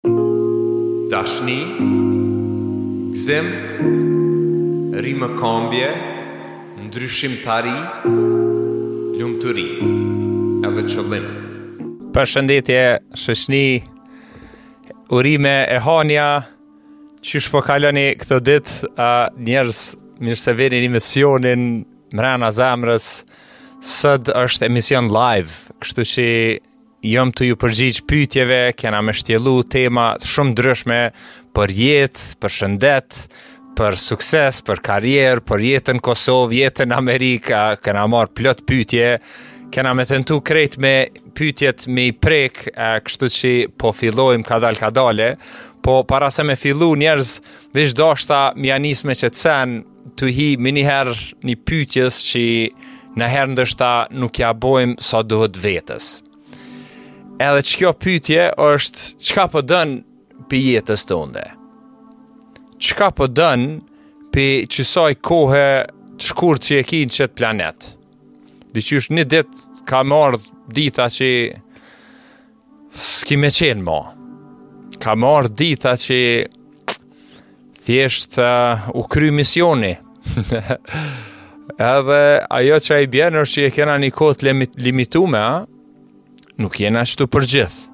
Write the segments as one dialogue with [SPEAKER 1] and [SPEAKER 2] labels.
[SPEAKER 1] Dashni, gëzim, rimëkëmbje, ndryshimtari, lumturi, edhe qëllim.
[SPEAKER 2] Përshëndetje shoqni Urime e hanja Qysh po kaloni këto ditë, a njerëz Mirë se vini n'emisionin Mrena zemrës Sot është emision live Kështu që Jam tu ju përgjigj pyetjeve, kena me shtjellu tema shumë ndryshme për jetë, për shëndet, për sukses, për karrierë, për jetën n'Kosovë, jetën n'Amerikë, kena marr plot pyetje. Kena me tentu krejt me pytjet me i prek, kështu që po fillojmë kadalë kadale, po para se me fillu njerëz, veç deshta me ja nis me qët sen, tu hi me niherë një pytjes që naherë ndoshta nuk ja bojmë sa duhet vetes. Edhe qikjo pytje është çka po don pi jetës tonde? Çka po don pi qësaj kohe të shkurt që e ki në qët planet? Diqysh një ditë ka me ardhë dita që S'ki me qenë mo. Ka me ardhë dita që thjesht uh, u kry misioni. Edhe ajo ça i bjen është që e kena një kohë t'limitume, a? nuk jena qëtu përgjithë.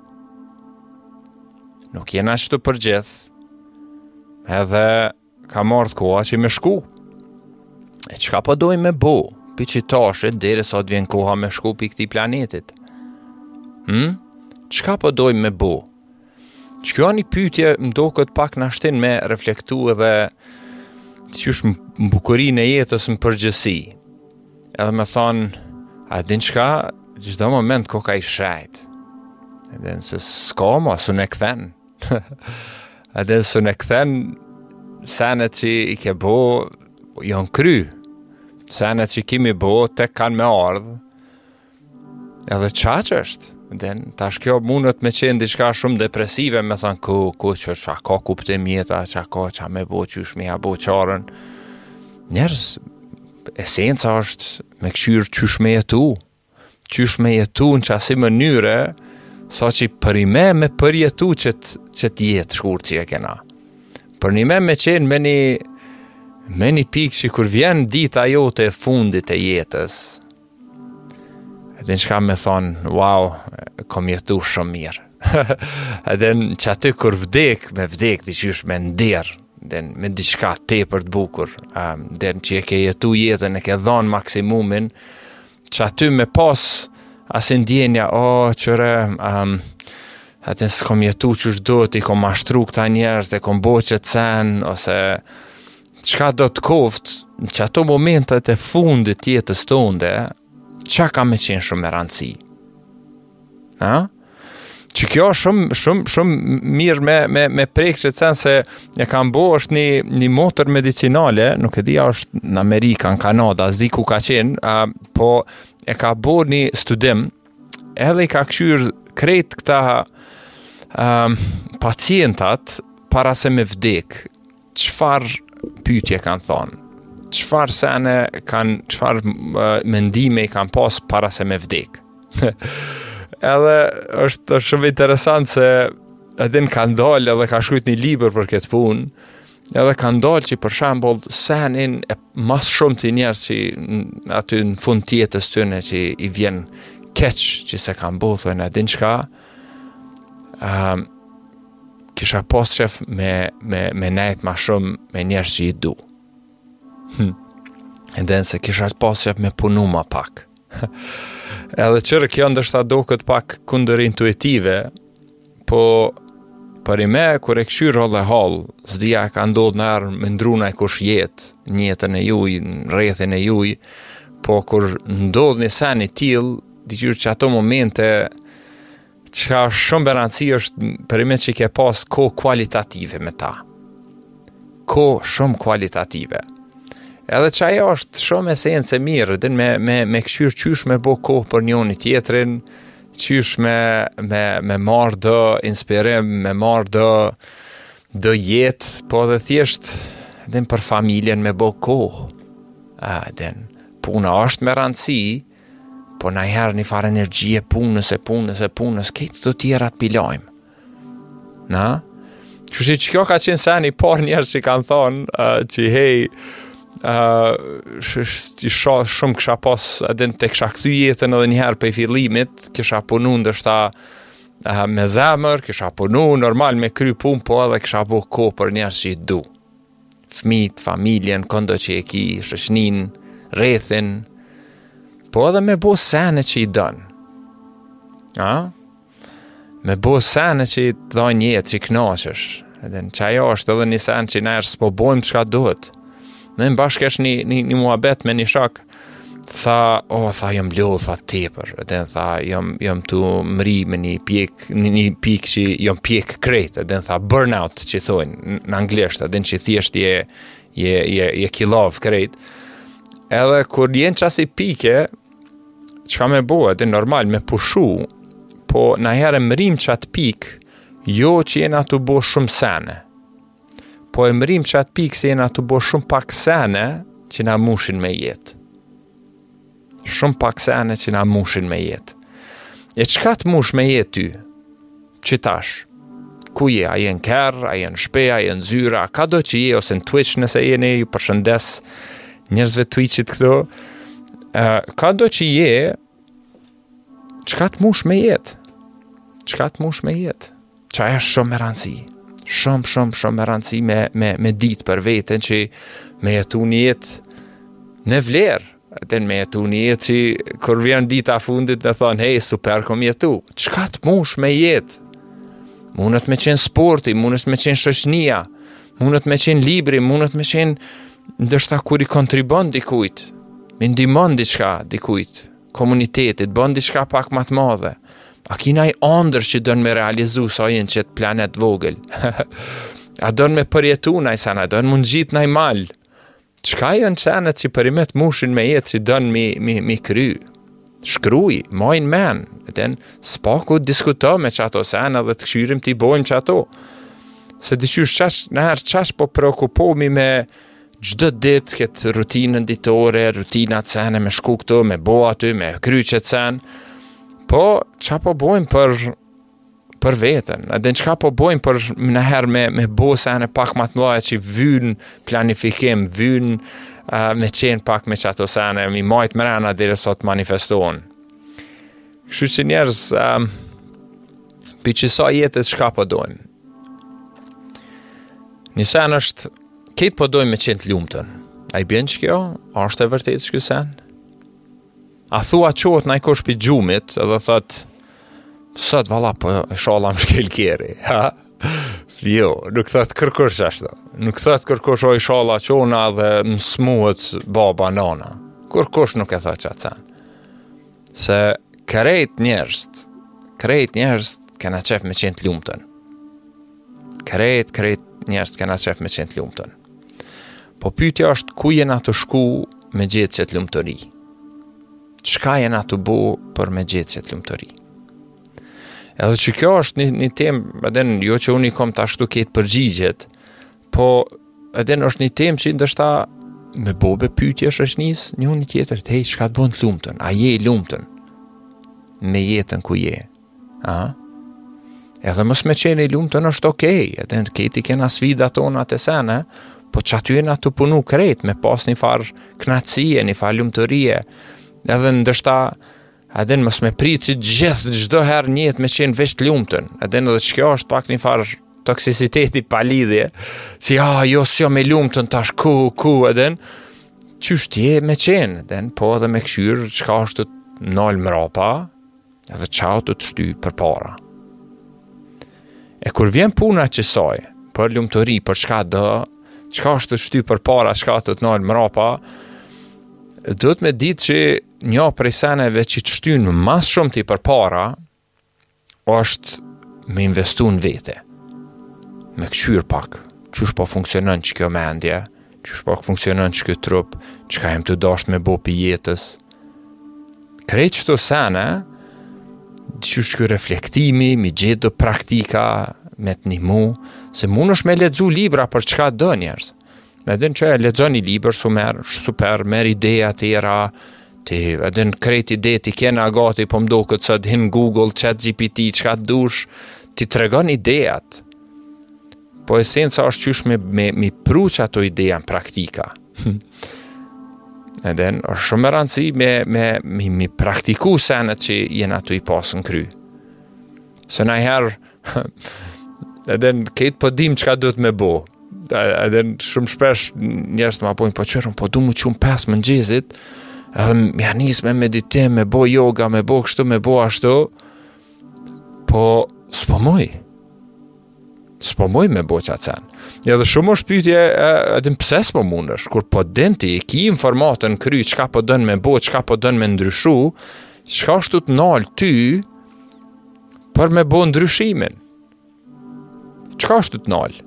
[SPEAKER 2] Nuk jena qëtu përgjithë. Edhe Ka me ardhë koha që me shku. E çka po dojmë me bo? Pi qitash e derisa të vjen koha me shku pi këtij planetit. Hmm? Çka po dojmë me bo? Qikjo një pytje më doket pak na shtin me reflektu edhe qysh n'bukurinë e jetës n'përgjithësi. Edhe me thonë, a din çka, çdo moment koka i shejtë. Edhe nëse s'ka ma, s'un e kthen, A din, s'un e kthen, senet që i ke bo, janë kry. Senet që ki mi bo, tek kanë me ardhë. Edhe qaq është? Dhe tash kjo mundët me qenë diçka shumë depresive, me thanë ku, ku ça ka kuptim jeta, ça ka ça me bo, qysh me ja bo çaren. Njerëz, esenca është me këqyrë qysh me jetu. qysh me jetu në qasi mënyre, saqë përnime me përjetu qët jetë t'shkurt që e kena. Përnime me qenë me një, me një pikë që kur vjen dita jote e fundit e jetës, e din çka me thonë, wow, kom jetu shumë mirë. edhe qaty kur vdek, me vdek diqysh me nder, din me diçka tepër të bukur, um, din që e ke jetu jetën, e ke dhanë maksimumin, që aty me pas asi ndjenja, o, oh, kqyre, um, a din s'kom jetu qysh duhet, i kom mashtru këta njerëz, e kom bo qet sen, ose çkado të koftë, qato momentet e fundit t'jetës tonde, Çka ka me qenë shumë me rëndësi? Ha? Qekjo është shumë, shumë, shumë mirë me, me, me prekë qet sen se e kanë bo është një, një motër medicinale, nuk e di a është në Amerika, në Kanada, s'di ku ka qenë, a, po e ka bo një studim, edhe i ka kqyrë krejt këta a, pacientat para se me vdekë, Çfar pyetje kanë thonë? Çfar sene kanë, çfar mendime i kanë pas para se me vdek? edhe është shumë interesant se a din kanë dalë edhe ka shkrujt një libër për këtë punë, edhe kanë dalë që për shembull senin e ma s'shumti njerëz që aty në fund t'jetës tyne që i vjen keq që s'e kanë bo, thojnë a din çka, um, Kisha pas qef me, me, me nejt ma shumë me njerëz që i du. Hm. A din se kisha pas qef me punu ma pak. Edhe kqyr kjo ndoshta doket pak kundër intuitive, po përnime, kur e kqyr hollë e hollë, s'di a ka ndodhë najherë me ndërru najkush jetë, n'jetën e juj, në rrethin e juj, po kur ndodh një sen i tillë, di, kqyr qato momente, Çka është shumë me rëndësi është përnime që i ke pas kohë kualitative me ta. Kohë shumë kualitative. Edhe qajo është shumë esencë e mirë, din me, me, me kqyrë qysh me bo kohë për njoni tjetrin, qysh me, me, me marrë do inspirim, me marrë do, do jetë, po edhe thjesht, din për familjen me bo kohë. A, din, puna është me rëndësi, Po nanjherë një farë energjie punës e punës e punës, këto të tjerat p'i lojmë. Na? Që që që kjo ka qenë seni, për njerëz që kanë thonë, uh, që hej, uh, sh, sh, sh, shumë kisha pas, a din, ta kisha kthy jetën edhe njëherë prej fillimit, kisha punu ndoshta uh, me zemër, kisha punu normal me kry pun, po edhe kisha bo kohë për njerëz që i du. fëmijët, familjen, këndo që e ki, shoqninë, rrethin, po edhe me bo sene që i don. A? Me bo sene që t'dhojnë jetë, që i knaqesh. A din qajo është edhe një sen që najherë s'po bojmë çka duhet. A din, bash kesh një, një, një muabet me një shok, Tha, o, oh, tha, jam lodhë, tha, tepër, edhe dmth tha, jam, jam tu mrri me një pikë, një, një pikë që jam pjek krejt, edhe tha, burnout, që i thojnë, në anglisht, edhe që thjesht je, je, je, je kllav krejt, edhe kur je n'qasi pike, çka me bo, edhe normal, me pushu, po nëherë e mrrijmë qat pikë, jo që jena tu bo shumë sene, Po e mrrijmë qat pikë se jena tu bo shumë pak sene që na mushin me jetë. Shumë pak sene që na mushin me jetë. E çka të mush me jetë ty? Qetash? Ku je? A je n'kerr? A je n'shpi? A je n'zyre? Kado që je? Ose në Twitch nëse jeni ju përshëndes njerëzit e Twitchit këtu? Uh, kado që je? Çka të mush me jetë? Çka të mush me jetë? Qajo është shumë me rëndësi, shumë, shumë, shumë me rëndësi me, me, me ditë për veten që me jetu një jetë me vlerë, edhe me jetu një jetë që kur vjen dita e fundit me thonë, hej, super, kom jetu, çka të mush me jetë? Munet me qenë sporti, munet me qenë shoqnia, munet me qenë libri, munet me qenë ndoshta kur i kontribon dikujt, me i ndihmon diçka dikujt, komunitetit, bon diçka pak ma të madhe. A ki naj andër që don me realizu sa je n'qet planet t'vogël? a don me përjetu naj sen, a don m'u ngjitë n'naj mal? Çka janë senet që përnime t'mushin me jetë që don mi, mi, mi kry? Shkruj, maj n'men, edhe s'paku diskuto me qato sene dhe të kqyrim t'i bojmë qato. Se të qysh qash, nëherë qash po preokupohmi me Çdo ditë këtë rutinën ditore, rutina sene me shku këtu, me bo aty, me kry qet sen, po çka po bojmë për, për veten, edhe çka po bojmë për nëherë me, me bo sene pak ma të mdhaja që vynë planifikim, vynë uh, me qenë pak me qato sene, mi majtë mrena derisa t' manifestohen. Kështu që njerëz, um, prej qesaj jetës çka po dojmë. Një sen është Krejt po dojmë me qenë të lumtun. A i bjen qekjo? A është e vërtetë qeky sen? A thua çohet najkush prej gjumit edhe thot Sot vala po ishalla më shkel kerri ha? Jo, nuk thot kërkush ashtu Nuk thot kërkush o ishalla çohna dhe më smuhet baba nana Kërkush nuk e thot qat sen Se krejt njerëzt Krejt njerëzt kena qejf me qenë të lumtun Krejt, krejt njerëz kena qef me qenë të lumtën. Po pyetja është ku jena tu shku me gjetë qet lumturi. Çka jena tu bo për me gjetë qet lumturi. Edhe qekjo është një, një temë, e din, jo që unë i kom tash këtu krejt përgjigjet, po e din është një temë që ndoshta me bo pytje shoqnisë, njoni tjetrit, hej, çka të bon të lumtën, a je i lumtën, me jetën ku je, A? Edhe mos me qenë i lumtën është okej, e din krejt i kena sfidat tona e sene, po qaty jena tu punu krejt, me pas një farë knaqësie, një farë lumturie, edhe ndoshta, e din, mos me pritë që gjithë, gjithherë duhet me qenë veç të lumtën, e din, edhe qekjo është pak një farë toksiciteti pa lidhje, si ja, ah, jo, s'jom i lumtën tash, kuku, e din, qysh je me qenë, e din, po edhe me kqyrë, çka është tu të nalë mrapa, dhe çka u tu të shty përpara. E kur vjen puna qësaj, për lumturi, për çka do, çka është tu shty përpara, çka tu të nalë mrapa, duhet me ditë që një prej seneve që të shtyn ma së shumti përpara, është me investu në vete, me kqyrë pak, qysh po funksionon qekjo mendje, Qysh po funksionon qeky trup, çka jam tu dasht me bo prej jetës. Krejt qeto sene, qeky reflektimi, me i gjetë do praktika, me të nimu, se munesh me lexu libra për çka do njerëz. E din që e lexon një libër, super, super, merr ide të tjera, ti e din krejt idetë i kena gati po mdo këtë së hin Google, chat GPT, çka të dush t'i tregon i Po esenca është qysh me, me, me pru qato ide në praktika. Edhe është shumë rëndësi me, me, me, me praktiku senet që jena tu i pasë në kry. Se najherë, e din, krejt po dim çka duhet me bo. Edhe shumë shpesh njerëzit ma bojnë, po kqyr, po du m'u çu në pesë mëngjezit, edhe me ja nis me meditim, me bo yoga, me bo kështu, me bo ashtu, po s'po muj. S'po muj me bo qat sen. Ja dhe shumë është pytje, e din, pse s'po munesh, kur po din ti, ki informatën në kry, çka po don me bo, çka po don me ndryshu, çka është tu të nalë ty, për me bo ndryshimin. Çka është tu të nalë?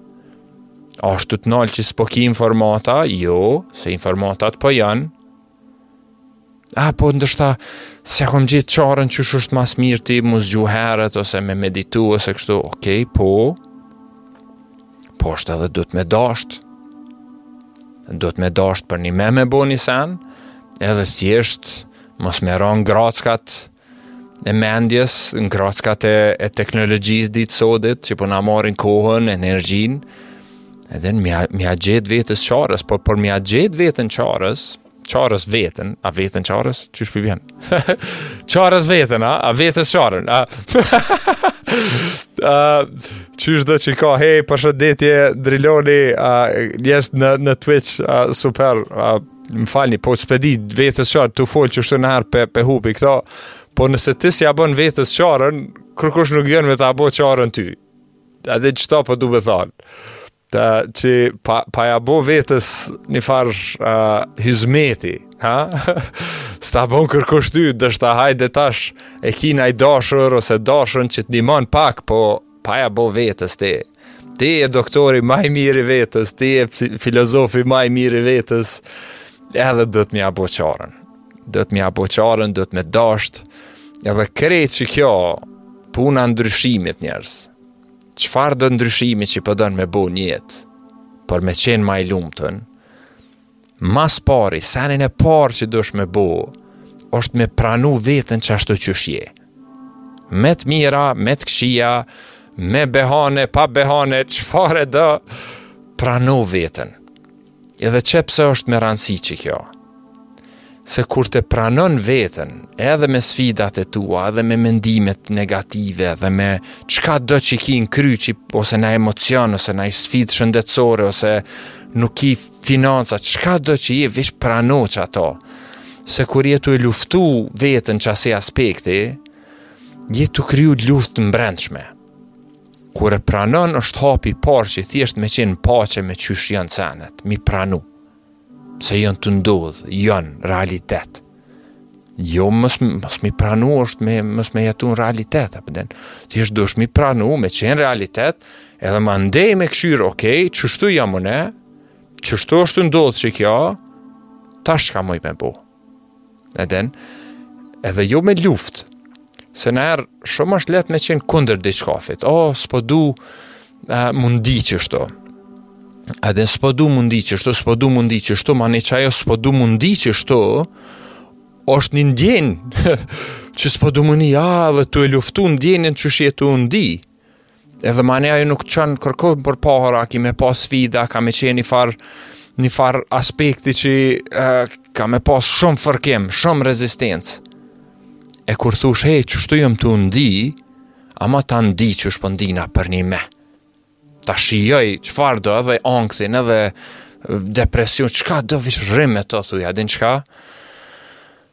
[SPEAKER 2] A është tu të nalë që s'po ki informata? Jo, se informatat po janë, A, po, ndoshta, s'e kom gjetë qarën qysh është ma së mirti m'u zgju herët, ose me meditu, ose kështu, okej, po, po është edhe duhet me dasht, duhet me dasht përnime me bo një sen, edhe thjesht, mos me ra në grackat, e mendjes, në grackat e, e teknologjisë ditë sodit, që po na marrin kohën, energjinë, edhe në m'ja, m'ja gjetë vetes çarës, por për m'ja gjetë veten çarës, çarës veten, a veten çarës, qysh p'i bjen? çarës veten, a, a vetes çarën, a... Uh, qyshdo që ka, hej, përshëndetje, Driloni, uh, njështë në, në Twitch, uh, super, uh, Më falni, po s'pe di vetes çarën, tu folë qështu nëherë pe, pe hupi këta, po nëse ti s'ja bon vetes çarën, kërkush nuk vjen me ta bo çarën ty. A dhe qëta po du me thanë. Ta, që pa, pa ja bo vetes një farë uh, hyzmeti, ha? s'ta bon kërkush ty, dështë ta hajde tash e ki naj të dashur ose dashën që t'nimon pak, po Pa ja bo vetes ti. Ti je doktori ma i mirë i vetes, ti je filozofi ma i mirë i vetes, edhe duhet m'ja bo çarën. Duhet m'ja bo çarën, duhet me dashtë, edhe krejt qikjo puna e ndryshimit, njerëz. Çfarëdo ndryshimi që po don me bo n'jetë, për me qenë ma i lumtun, Ma s'pari, senin e parë që duhesh me bo, është me pranu veten qashtu qysh je. Me të mira, me të këqija, me behane, pa behane, çfarëdo, pranu veten. Edhe qe pse është me rëndësi qikjo. se kur e pranon veten, edhe me sfidat e tua, edhe me mendimet negative, edhe me çkado që ki në kry, që, ose naj emocion, ose naj sfidë shëndetësore, ose nuk ki financa, çkado që je, veç prano qato. Se kur je tu e luftu veten qasi aspekti, je tu kriju luftë të brendshme. Kur e pranon është hapi i parë që thjesht me qenë paqe me qysh janë senet, m'i pranu. Se janë tu ndodhë, janë realitet. Jo, mos, mos m'i pranu është me, mos me jetu në realitet, a pe din. Thjesht duhesh m'i pranu, me qenë realitet, edhe mandej me kqyrë, okej, okay, qështu jam une, qështu është tu ndodhë qikjo, tash çka muj me bo. A e din, edhe jo me luftë, se nëherë shumë është lehtë me qenë kundër diçkafit, o, oh, s'po du uh, m'u ndi qështu, edhe s'po du m'u ndi qështu, s'po du m'u ndi qështu, mani qajo s'po du m'u ndi qështu, është një ndjenjë, që s'po du m'u ndi, a, dhe tu e luftu ndjenjën qysh je tu ndi, Edhe mani ajo nuk çon kërkun përpara, ki me pas sfida, ka me qenë një far një far aspekti që uh, ka me pas shumë fërkim, shumë rezistencë. E kur thush, hej, qështu jam tu ndi, ama ta ndi qysh po ndina përnjime. Ta shijoj, çfarëdo edhe ankthin, edhe depresion, çkado veç rri me to, thuj, a din çka?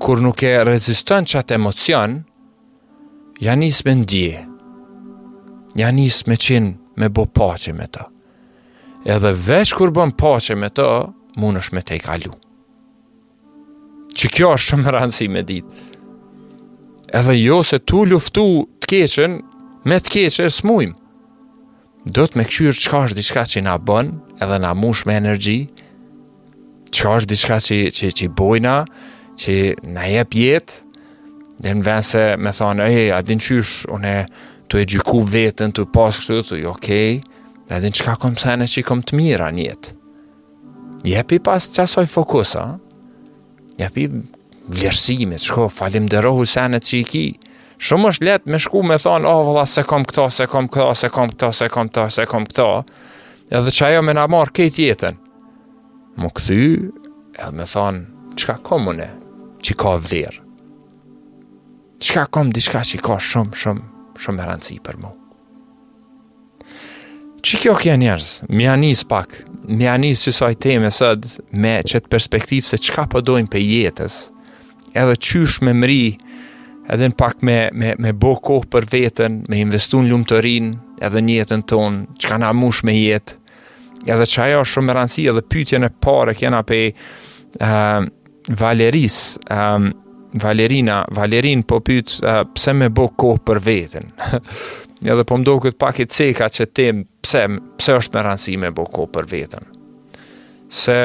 [SPEAKER 2] Kur nuk e reziston qat emocion, ja nis me ndje, ja nis me qenë me bo paqe me to. Edhe veç kur bon paqe me to, munesh me tejkalu. Që kjo është shumë rëndësi me ditë. Edhe jo se tu luftu të keqen, me të keqen, s'mujmë. Duhet me këqyrë çka është diçka që na bën edhe na mush me energji, çka është diçka që, që, që bojna, që na jep jetë, dhe në vend se me thonë, e, a din qysh, une tu e gjyku veten, tu pas kështu, tu jo, okej, a din çka kom sene që i kom të mira n'jetë. Jepi pak qasaj fokus, a? Jepi vlerësimet, shko, falimderohu senet që i ki. Shumë është lehtë me shku me thonë, oh, vëlla, s'e kom këto, s'e kom këto, s'e kom këto, s'e kom këto, s'e kom këto. Edhe qajo me na marrë krejt jetën. M'u kthy, edhe me thonë, çka kom une që ka vlerë. Çka kom, diçka që ka shumë, shumë, shumë rëndësi për mu. Që kjo kja njerëz, me ja nis pak, me ja nis qësaj teme sot, me qëtë perspektivë se çka po dojna prej jetës, edhe qysh me mrri, edhe në pak me, me, me bo kohë për veten, me investu në lumturinë, edhe n'jetën tonë, çka na mush me jetë, edhe qajo shumë me rëndësi, edhe pytjen e parë, kena prej, uh, Valeris, um, Valerina, Valerin po pyet uh, pse me bo kohë për veten. Edhe po m'doket pak e ceka qët temë pse pse është me rëndësi me bo kohë për veten. Se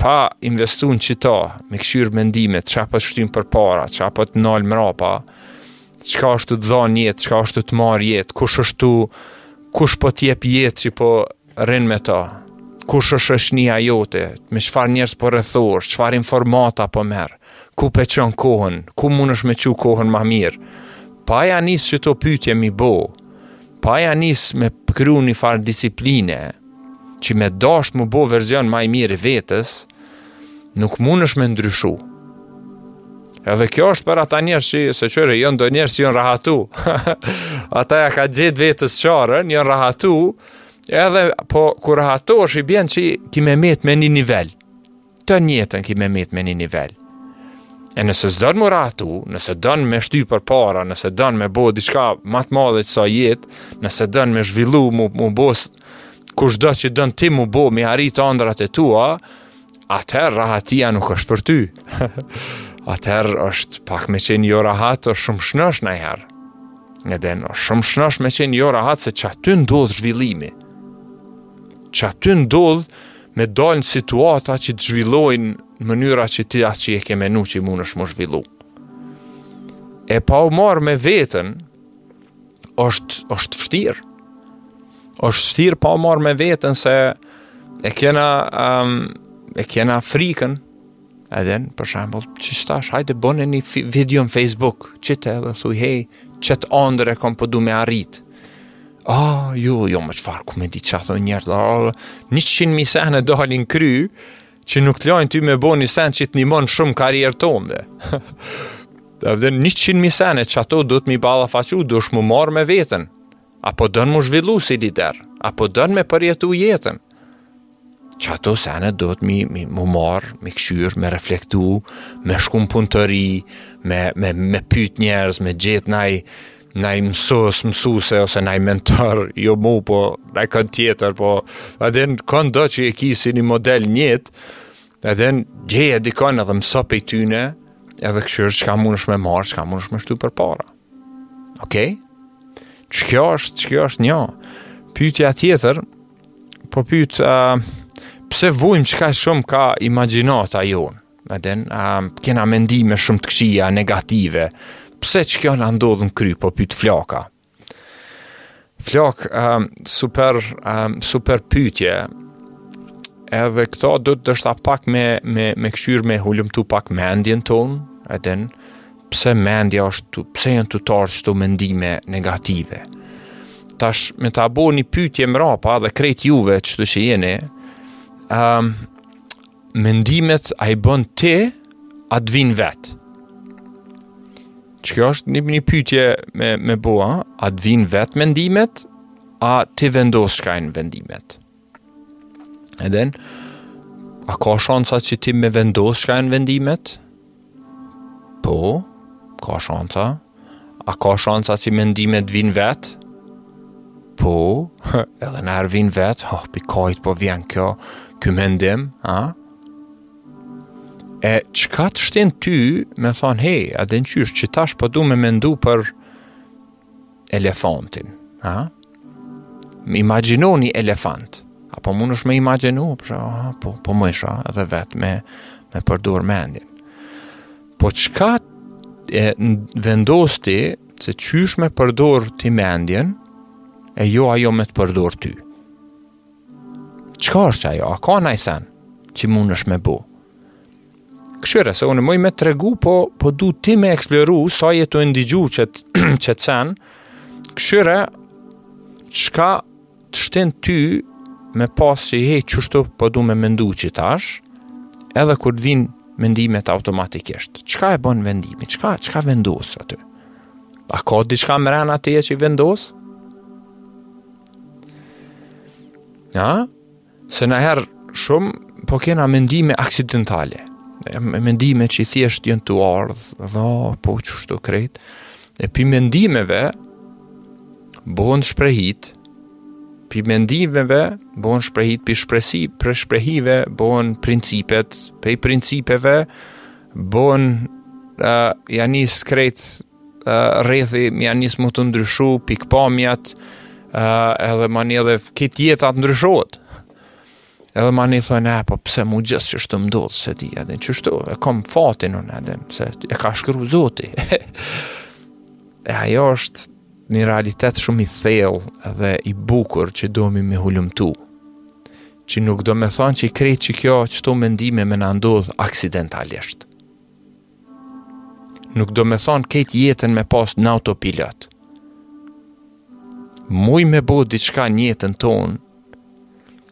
[SPEAKER 2] pa investu në qita, me këqyr mendime, çka po të shtyn përpara, çka po të nal mrapa, çka është tu t'dhanë jetë, çka është tu t'marrë jetë, kush është tu kush po të jep jetë që po rrin me to, kush është shoqnia jote, me çfarë njerëz po rrethohesh, çfarë informata po merr, ku po e çon kohën, ku munesh me çu kohën ma mirë. Pa ja nisë qëto pytje me i bo, pa ja nisë me kriju një farë disipline, që me dashtë m'u bo verzion ma i mirë i vetes, nuk munesh me ndryshu. Edhe kjo është për ata njerëz që, se kqyr, jon do njerëz që jon rahatu. ata ja kanë gjetë vetes çaren, jon rahatu, Edhe po kur rahatohesh i bjen që ki me met me një nivel. Tanë jetën ki me met me një nivel. E nëse s'don m'u rahatu, nëse don me shty përpara, nëse don me bo diçka ma të madhe qësaj jete, nëse don me zhvillu, mu, mu bo kushdo që don ti mu bo, me i arrit andrat e tua, Atëherë rahatia nuk është për ty. Atëherë është pak me qenë jo rahat, është shumë shnosh najherë. Edhe është shumë shnosh me qenë jo rahat se qaty ndodh zhvillimi. Qaty ndodh me dalë në situata që të zhvillojnë në mënyra që ti as që e ke menu që munesh m'u zhvillu. E pa u marrë me veten, është është vështirë. Është vështirë pa u marr me veten se e kena um, e kena frikën edhe për shembull qitash hajde bone një video në Facebook qite edhe thuj hej qet andërr e kom po du me arrit a oh, jo jo me çfarë ku me dit çka thojnë njerëz edhe njëqind mijë sene dalin n'kry Që nuk të lajnë ty me bo një sen që të nihmon shumë n'karrierë tonde. Edhe, edhe njëqind mijë sene qato duhet m'i ballafaqu, dosh m'u marrë me veten. Apo don m'u zhvillu si lider, apo don me përjetu jetën. Qato sene duhet m'i, m'i, m'u marrë, m'i këqyr, me reflektu, me shku n'punëtori, me, me, me pyt njerëz, me gjet naj, naj mësus, mësuse ose naj mentor, jo mu, po naj kënd tjetër, po a din, këndo që e ki si një model n'jetë, edhe gjeje dikon edhe mëso pej tyne, edhe kqyr çka munesh me marrë, çka munesh me shty përpara. Okej? Qikjo është, qikjo është një. Pytja tjetër, po pyt, uh, pse vujmë qaq shumë ka imagjinata jonë? A din, a kena mendime shumë të këqija, negative, pse qikjo na ndodh në kry, po pyt Flaka. Flaka, um, super, um, super pytje, edhe këtu do të dashta pak me, me, me këqyr me hulumtu pak mendjen tonë, a din, pse mendja është, pse janë tu ardh qito mendime negative. Tash, me ta bo një pytje mrapa dhe krejt juve qitu që jeni, um, mendimet a i bën ti, a të vijnë vetë. Qikjo është një, një pytje me, me bo, a të vijnë vetë mendimet, a ti vendos shka janë vendimet. Edhe, a ka shansa që ti me vendos shka janë vendimet, Po, ka shanca. A ka shanca që mendimet vijnë vetë? Po, edhe najherë vijnë vetë, oh, pej kahit po vjen kjo, ky mendim, a? E çka të shtin ty me thonë, hej, a din qysh, qitash po du me mendu për elefantin, ha? Më imagjino një elefant, a po mundesh me imagjinu, për shë, aha, po, po mujsha edhe vetë me, me përdor mendjen. Po qka e vendos ti, se qysh me përdor ti mendjen, e jo ajo me të përdor ty. Qka është ajo? A ka naj sen që mundesh me bo? Kqyre, se unë muj me të tregu, po, po du ti me eksploru, sa je tu e ndigju qët sen, kqyre, qka të shtin ty me pas që hej qështu po du me mendu qitash, edhe kur të vijnë mendimet automatikisht. Qka e bon vendimi? Qka, qka vendos aty? A ka diçka mrena teje që i vendos? Ja? Se najherë shumë, po kena mendime aksidentale, mendime që thjesht janë tu ardhë, dhe po qështu krejt, e pej mendimeve, bëhen shprehitë, pej mendimeve, bëhen shprehitë, pej shpre, pej shprehive, bëhen principet, pej principeve, bëhen, uh, ja nis krejt, rrethi ja nis me t'u ndryshu, pikpamjat, edhe manej edhe kejt jeta të ndryshohet. Edhe manej thonë, e, po pse mu gjithë qështu m'ndodh, se ti edhe qështu, e kom fatin unë edhe, se e ka shkru zoti. e ajo është një realitet shumë i thellë dhe i bukur që domi me hulumtu. Që nuk do me thonë që krejt që kjo qëto mendime me na ndodhë aksidentalisht. Nuk do me thonë kejt jetën me pas në autopilot. Muj me bo diçka në jetën tonë,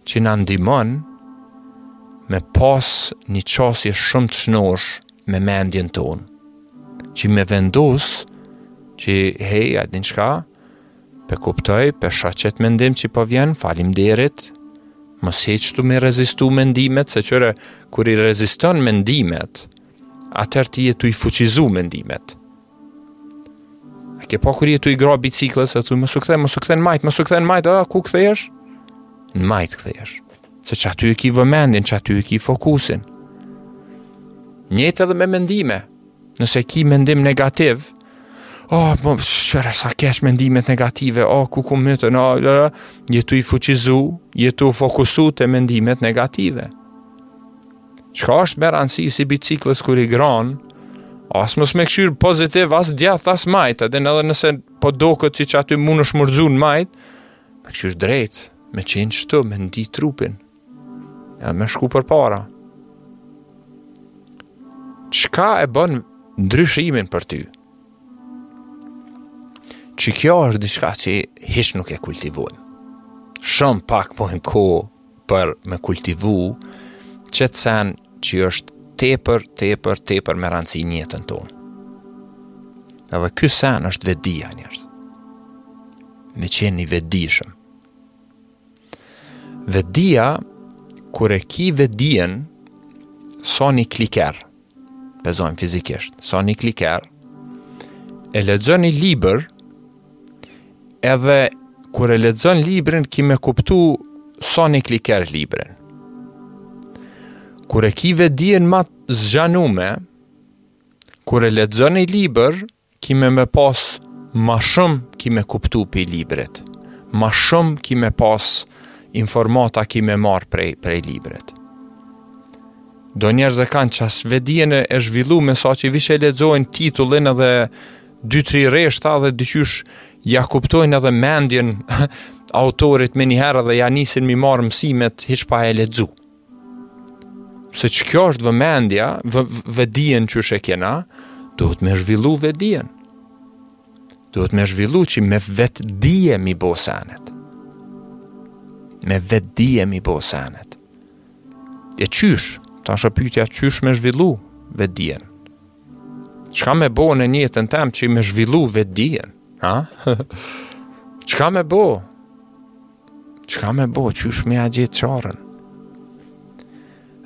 [SPEAKER 2] që na ndihmon me pas një qasje shumë të shnoshë me mendjen tonë, që me vendosë që hej, a din qka, Pe kuptoj, pe shoh qet mendim që po vjen, faleminderit. Mos heqtu me i rezistu mendimet, se kqyre kur i reziston mendimet, atëherë ti je tu i fuqizu mendimet. A ke pa kur je tu i gra biciklës, e thu mos u kthe, mos u kthe majt, mos u kthe majt, a ku kthesh? Në majt kthesh. Se qaty e ki vëmendjen, qaty e ki fokusin. Njëjtë edhe me mendime, Nëse ki mendim negativ, oh, më po, kqyre, sa keq mendimet negative, oh, kuku më të, no, je tu i fuqizu, je tu u fokusu te mendimet negative. Qka është me rëndësi si biciklës kur i grah, as mos me kqyrë pozitiv, as djathtë, as majtë, edhe edhe nëse po doket si qaty mundesh m'u rrzu n'majtë, me kqyrë drejtë, me qenë qëtu, me ndi trupin. Edhe me shku përpara. Çka e bën ndryshimin për ty? Që kjo është diçka që hiç nuk e kultivojmë. Shumë pak po kem kohë për me kultivu qet sen që është tepër, tepër, tepër me rëndësi në jetën tonë. Edhe ky sen është vetëdija njerëz. Me qenë i vetëdijshëm. Vetëdija, kur e ki vetëdijen, sa një kliker, po zojmë fizikisht, sa një kliker, e lexon një libër, edhe kur e lexon librin, ki me kuptu sa një kliker librin. Kur e ki vetëdijen ma t'zgjanume, kur e lexon një liber, Ki me pas ma shumë ki me kuptu pi librit, ma shumë ki me pas informata ki me marrë prej, prej librit. Do njerëz e kanë qaq vetëdijen e, e zhvillume sa që veç e lexojnë titullin edhe dy tri rreshta edhe diqysh ja kuptojnë edhe mendjen autorit menjëherë dhe ja nisin m'i marrë mësimet hiç pa e lexu. Se që kjo është vëmendja, vë, vetëdijen qysh e kena, duhet me zhvillu vetëdijen. Duhet me zhvillu që me vetëdije m'i bo senet. Me vetëdije m'i bo senet. E qysh, tash pytja qysh me zhvillu vetëdijen. Çka me bo në jetën tem që me zhvillu vetëdijen? Ha? Çka me bo? Çka me bo, qysh me ia gjet çarën?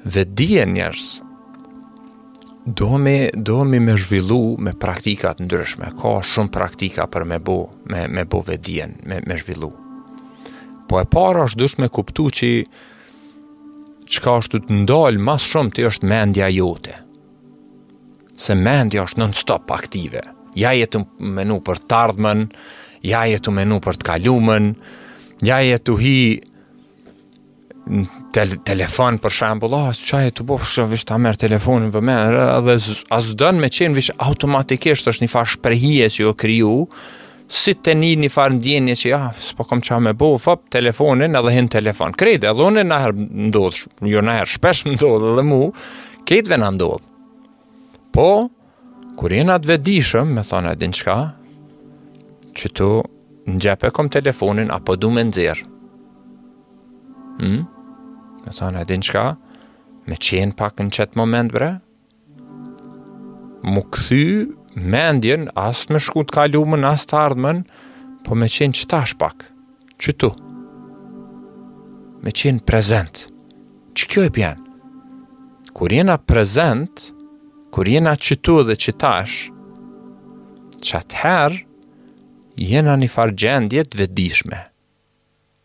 [SPEAKER 2] Vetëdijen njerëz, do me, do me me zhvillu me praktika t'ndryshme, ka shumë praktika për me bo, me, me bo vetëdijen, me, me zhvillu. Po e para është duhesh me kuptu që çka është tu t'ndalë ma s'shumti është mendja jote. Se mendja është non stop aktive. Ja je tu menu për të ardhmen, ja je tu menu për të kalumen, ja je tu hi te telefon për shembull, oh, ça je tu bo, veç ta merr telefonin për më, edhe as don me qenë veç automatikisht është një farë shprehie që u kriju, si te ni një farë ndjenje që ja, s'po kom ça me bo, fap, telefonin edhe hin n'telefon. Krejt, edhe unë naherë ndodh, jo naherë, shpesh më ndodh edhe mu, krejtve na ndodh. Po, kur jena të vetëdijshëm, me thonë e din çka, qëtu në xhep e kom telefonin, a po du me nxjerrë. Hmm? Me thonë e din çka, me qenë pak në qëtë moment bre, Me e kthy mendjen as me shku të kalumën as të ardhmen, po me qenë qetash pak, qetu. Me qenë prezent. Çka kjo e bjen? Kur jena prezent, kur jena qetu dhe qetash, që atëherë jena n'nifarë gjendje të vetëdijshme.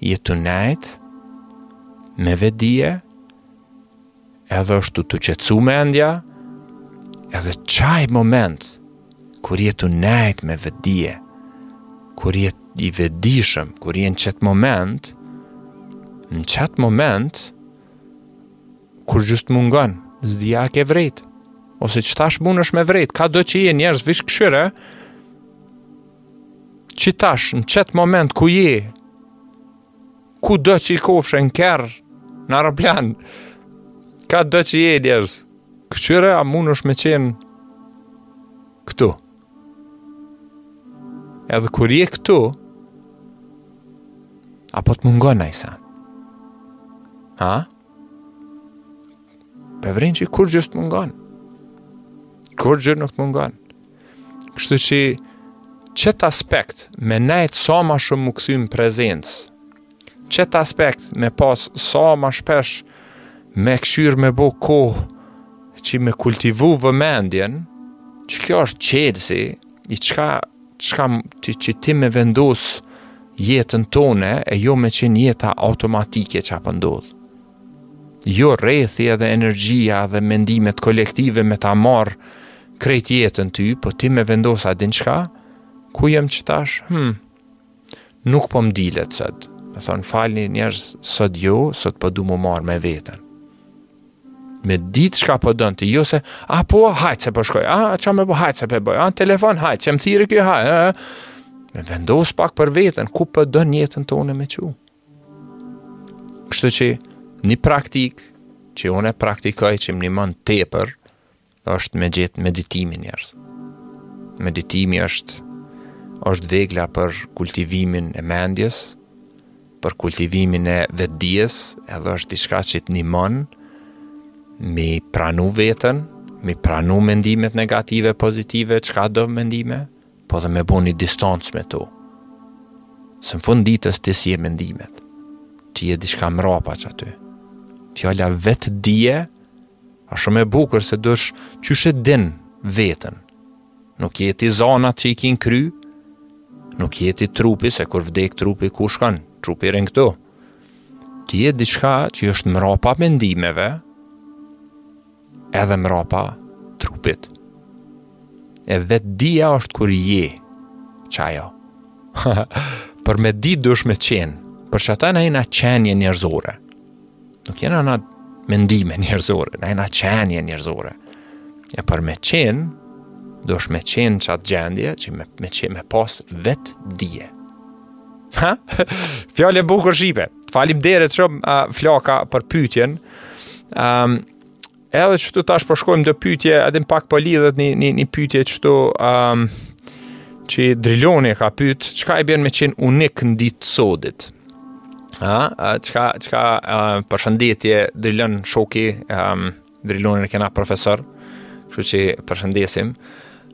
[SPEAKER 2] je të nejt, me vedije, edhe është tu t'u qetsu mendja, edhe qaj moment, kur je tu nejt me vetëdije, kur je i vetëdijshëm, kur je në qat moment, në qat moment, kurgjo s't'mungon, s'di a ke vrejt, ose qetash munesh me vrejt, kado që je njerëz veç kqyre, Qetash, në qet moment ku je, kudo që kofsh, në kerr, në aeroplan, kado që je njerëz, këqyre a munesh me qenë këtu. Edhe kur je këtu, a po të mungon naj sen. Ha? Po e vren që kurgjo s't'mungon. Kurgjo nuk t'mungon. Kështu që qet aspekt me nejtë sa ma shumë m'u kthy në prezencë, qet aspekt me pas sa ma shpesh me këqyrë me bo kohë që me kultivu vëmendjen, që kjo është çelësi i çka, çka që, që ti me vendosë jetën tonde e jo me qenë jeta automatike që po ndodh. Jo rrethi edhe energjia dhe mendimet kolektive me ta marr krejt jetën ty, po ti me vendos a din çka? Ku jam qetash? Hmm. Nuk po më dilet sot. Me thanë, falni njerëz, sot jo, sot po du m'u marrë me veten. Me ditë çka po don ti, jo se, a po, hajt se po shkoj, a, ça me bo, hajt se po boj, a, në telefon, hajt, qe më thirri kjo, hajt, a, me vendos pak për veten ku po dënë jetën tonë me qu. Kështu që një praktikë që unë e praktikoj që më nihmon tepër është me gjet meditimi njerëz. Meditimi është vegla për kultivimin e mendjes, për kultivimin e vetëdijes, edhe është diçka që të nihmon me pranu veten, me pranu mendimet negative, pozitive, çkado mendime, Po edhe me bo një distancë me to. Se në fund t'ditës ti s'je mendimet. Ti je diçka mrapa qaty. Fjalla vetëdije asht shumë e bukër se dmth qysh e din veten. Nuk je ti zanat që i ki n'kry, nuk je ti trupi, se kur vdek trupi ku shkon, trupi rrin këtu. Ti je diçka që është mrapa mendimeve, edhe mrapa trupit. E vetëdija është kur je, qajo. për me di dush me qenë, për qata na jena qenje njerëzore. Nuk jena na mendime njerëzore, na jena qenje njerëzore. E për me qenë, dush me qenë n'qat gjendje, që me, me qenë me pas vetëdije. Ha? Fjalë e bukur shqipe. Faleminderit shumë uh, Flaka për pytjen. Um, edhe kështu tash po shkojmë n'do pytje, edhe ni pak po po lidhet një, një, një pytje që të... Um, që Driloni ka pyt, çka i bjen me qenë unik në ditë t'sodit? Ha? Çka, çka uh, përshëndetje Drilon shoki um, Drilonin e kena profesor, kështu që përshëndesim.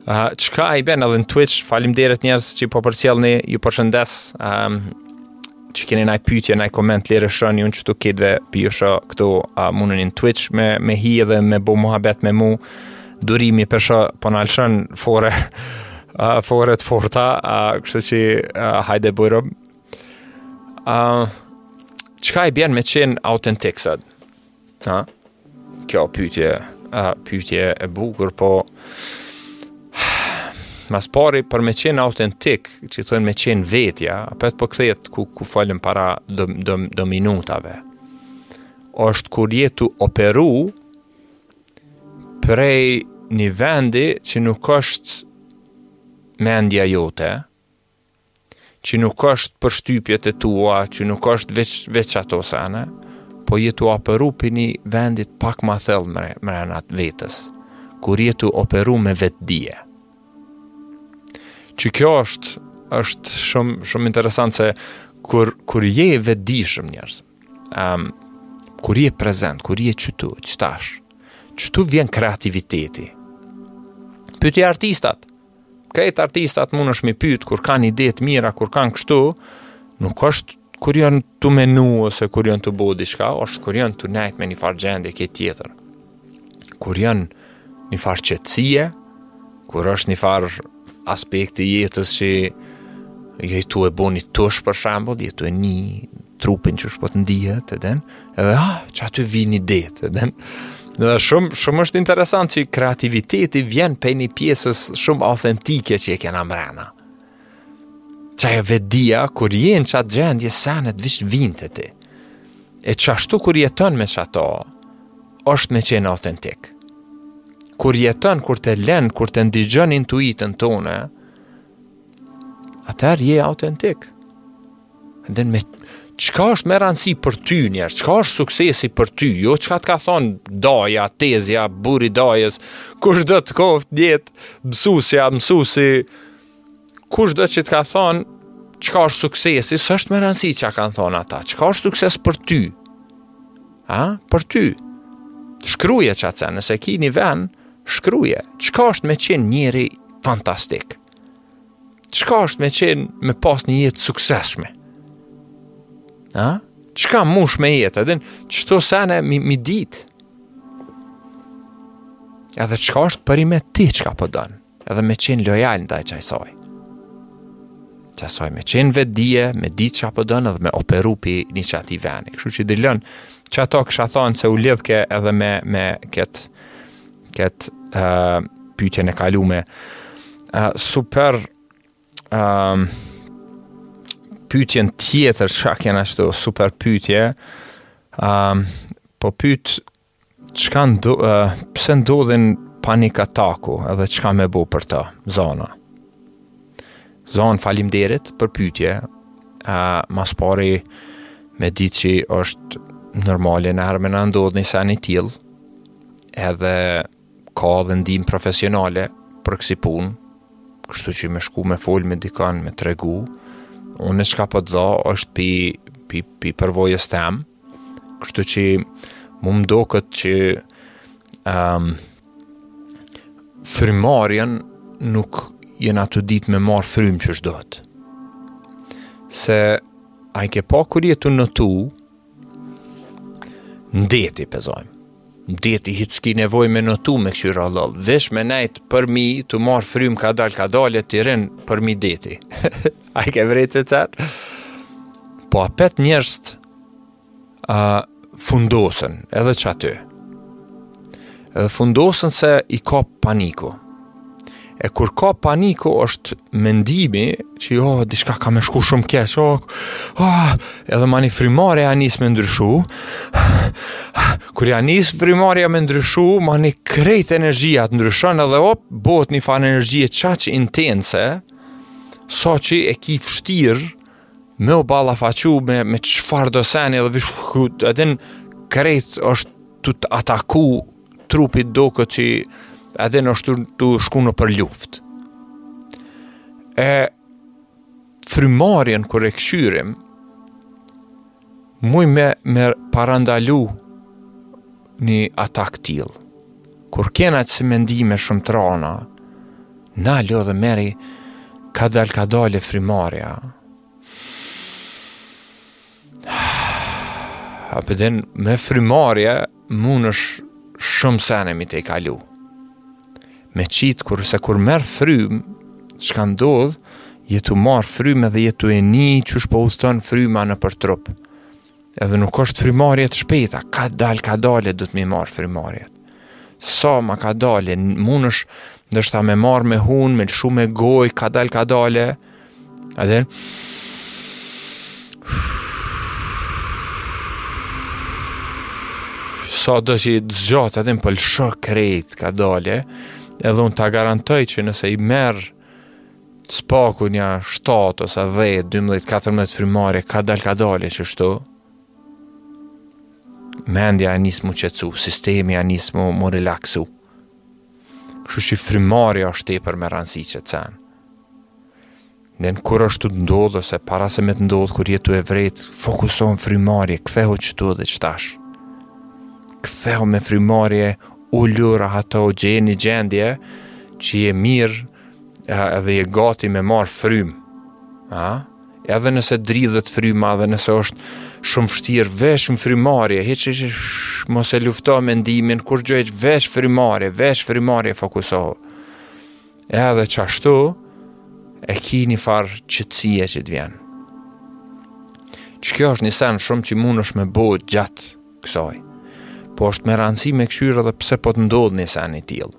[SPEAKER 2] Uh, çka i bjen edhe në Twitch, faleminderit njerëz që po përcjellni, ju përshëndes, um, që keni naj pytje, naj koment, lirshëm, ju në qëtu kitve, për ju shë këtu uh, munden në Twitch me, me hi edhe me bo muhabet me mu, Durimi për she, po na lëshon fore, uh, fore të forta, uh, kështu që uh, hajde bujrum. Uh, çka i bjen me qenë autentik, sot? Ha? Kjo pytje, a, pytje e bukur, po... Mas pari, për me qenë autentik, që thonë me qenë vetja, apet po po kthehet ku, ku folëm para do, do, do minutave, është kur je tu operu prej një vendi që nuk është mendja jote, që nuk është përshtypjet e tua, që nuk është veç, veç ato sene, po je tu operu prej një vendit pak ma thellë mre, mrena vetes, kur je tu operu me vetëdije. Qekjo është, është shumë, shumë interesant se kur, kur je i vetëdijshëm njerëz, um, kur je prezent, kur je qëtu, qëtash, qëtu vjen kreativiteti. Pyti artistat, Krejt artistat munesh me i pytë, kur kanë ide të mira, kur kanë kështu, nuk është kur janë tu menu ose kur janë tu bo diçka, është kur janë tu nejtë me një farë gjendje krejt tjetër. Kur janë një farë qetësie, kur është një farë aspekti i jetës që je tu e bo ni tush për shembull, je tu e ni trupin qysh po të ndihet, edhe, Edhe, ah, qaty vijnë idetë. Dhe, dhe shumë, shumë është interesant që kreativiteti vjen prej një pjesës shumë autentike që e kena mrena. Qajo vetëdija, kur je n'qat gjendje, senet veç vijnë te ti. E qashtu kur jeton me qato, është me qenë autentik. Kur jeton, kur ti e len, kur ti e ndigjon intuitën tone, atëherë je autentik. Dhe me çka është me rëndësi për ty njeri, çka është suksesi për ty, jo çka të ka thonë daja, tezja, burri dajës, kushdo të koftë në jetë, mësusja, mësusi, kushdo që të ka thonë, çka është suksesi, s'është me rëndësi çka kanë thonë ata, çka është sukses për ty, a, për ty, shkruje qat sen, nëse ki një ven, shkruje, çka është me qenë njeri fantastik, çka është me qenë me pas një jetë të suksesshme? A? Çka të mush me jetë? Edhe qëto sene me, me i ditë? Edhe çka është përnime ti çka po don? Edhe me qenë lojal ndaj qasaj. Qasaj me qenë vetëdije, me ditë çka po don edhe me operu pi një qati veni. Kështu që Drilon, qato kisha thonë se u lidhke edhe me, me këtë Këtë uh, pytjen e kalume. Uh, super uh, pytjen tjetër që kena shtu, super pytje. Uh, po pyt çka ndo, uh, pse ndodhin panik ataku edhe çka me bo për ta, Zana. Zanë falimderit për pytje, uh, mas pari me ditë që është normale nëjherë me na ndodhë një sen i tillë, edhe ka dhe ndihmë profesionale për kësi punë, kështu që me shku me fol me dikan, me tregu, unë çka po tha është pi, pi, pi përvojës tem, kështu që mu më doket që um, frymëmarrjen nuk jena tu ditë me marrë frymë qysh duhet. Se a e ke pa kur je tu notu, N'deti pe zojmë. N'deti hiç s'ki nevojë me notu me këqyr hollë e hollë. Veç me nejt përmi tu marrë frymë kadal kadal e ti rrin përmi deti. a e ke vrejt të tërë? Po apet njerëzit a, fundosen edhe qaty. Edhe fundosen se i kap paniku. E kur kap paniku është mendimi që jo, diçka ka me shku shumë keq, o, o, edhe mani frymëmarrja nis me ndryshu, kur ja nis frymëmarrja me ndryshu, mani krejt energjia të ndryshon edhe op, bohet një farë energjie qaq intense, sa që e ki fështirë, me u ballafaqu, me, me çfarëdo seni, edhe vishë, edhe në krejt është tu të ataku Trupit i doket që edhe është tu shku nëpër luftë. E frymarrjen kur e kqyrim, mujmë me parandalu një atak të till. Kur kena ksi mendime shumë të rana, nalu dhe merri kadal kadale frymarrja. A pe din, me frymarrje munesh shumë sene me i tejkalu. Me qitë kur, se kur merr frymë, çka ndodh, je tu marr frymë dhe je tu e ni qysh po udhëton fryma nëpër trup. Edhe nuk është frymarrje të shpejta, kadal, kadale duhet m'i marr frymarrjet. Sa ma kadale munesh, ndoshta me marr me hunë, me lëshu me gojë, kadal, kadale, Atëherë sa do që i zgjat, atëherë lësho krejt kadale, edhe unë ta garantoj që nëse i merr së paku nja 7 ose 10, 12, 14 frymarrje, kadal kadale qështu, mendja ja nis m'u qetsu, sistemi ja nis m'u, m'u relaksu. Kështu që frymarrja është tepër me rëndësi që të Dhe kur asht tu të ndodh ose para se me të ndodh kur je tu e vrejt, fokusohu n'frymarrje, kthehu qëtu edhe qëtash. Kthehu me frymarrje, ulu, rahatohu, gjej një gjendje që je mirë edhe je gati me marr frymë. A? Edhe nëse dridhet fryma edhe nëse është shumë fshtirë, veç në frymarrje, hiç mos e lufto mendimin, kurgjo hiç, veç frymarrje, veç frymarrje fokusohu. Edhe qashtu, e ki një farë qetësie që të vjen. Qëkjo është një sen shumë që munesh me bo gjatë kësaj, po është me rëndësi me kqyr dhe pse po të ndodh një sen i till.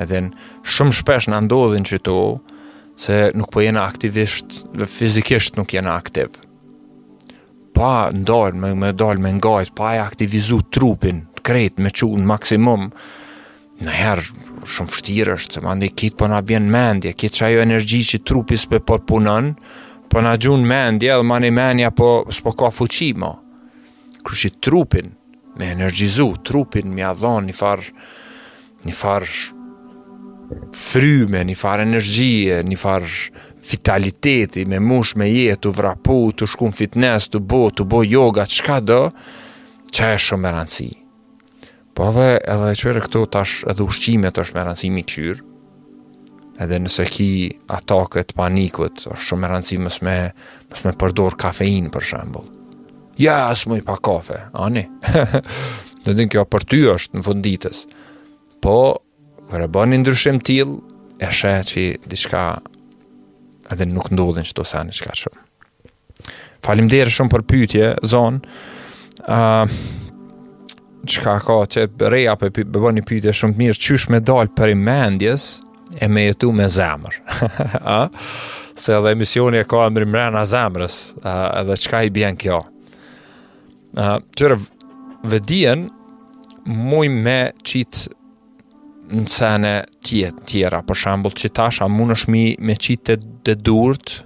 [SPEAKER 2] Edhe shumë shpesh na ndodhin qëto, se nuk po jena aktivisht, fizikisht nuk jena aktiv. Pa ndalë, me, me dalë me ngajt, pa e aktivizu trupin, krejt me çu n'maksimum, Nihere, shumë fshtirë është, mandej krejt po na bjen n'mendje, krejt qajo energji që trupi s'pe po punon, po na gjun n'mendje, edhe mandej mendja po s'po ka fuqi, ma. Kqyr trupin, me energjizu, trupin me ja dhon një farë, një farë fryme, një farë energjie, një farë vitaliteti, me mush, me jetë, tu vrapu, tu shku n'fitness, tu bo, tu bo yoga, çkado, qajo shumë me rëndësi. Po dhe edhe kqyre këtu tash edhe ushqimet është me rëndësi mi kqyrë, edhe nëse ki atake të panikut, është shumë me rëndësi mos me, mos me përdor kafein për shembull. Jo, s'muj pa kafe, ani? Në din kjo për ty është në fund të ditës. Po, kur e bon një ndryshim të tillë, e sheh që diçka edhe nuk ndodhin qito sene që ka shumë. Faleminderit shumë për pyetje, Zon. Ë uh, çka ka kqyre, po e bon një pyetje shumë të mirë, qysh me dal prej mendjes e me jetu me zemër. Ë? Se edhe emisioni e ka emrin Mrena zemrës, ë uh, edhe çka i bjen kjo. Ë uh, kqyre vetëdijen muj me qit në sene tjetë tjera, për shembull qitash a munesh mi me qit te durt,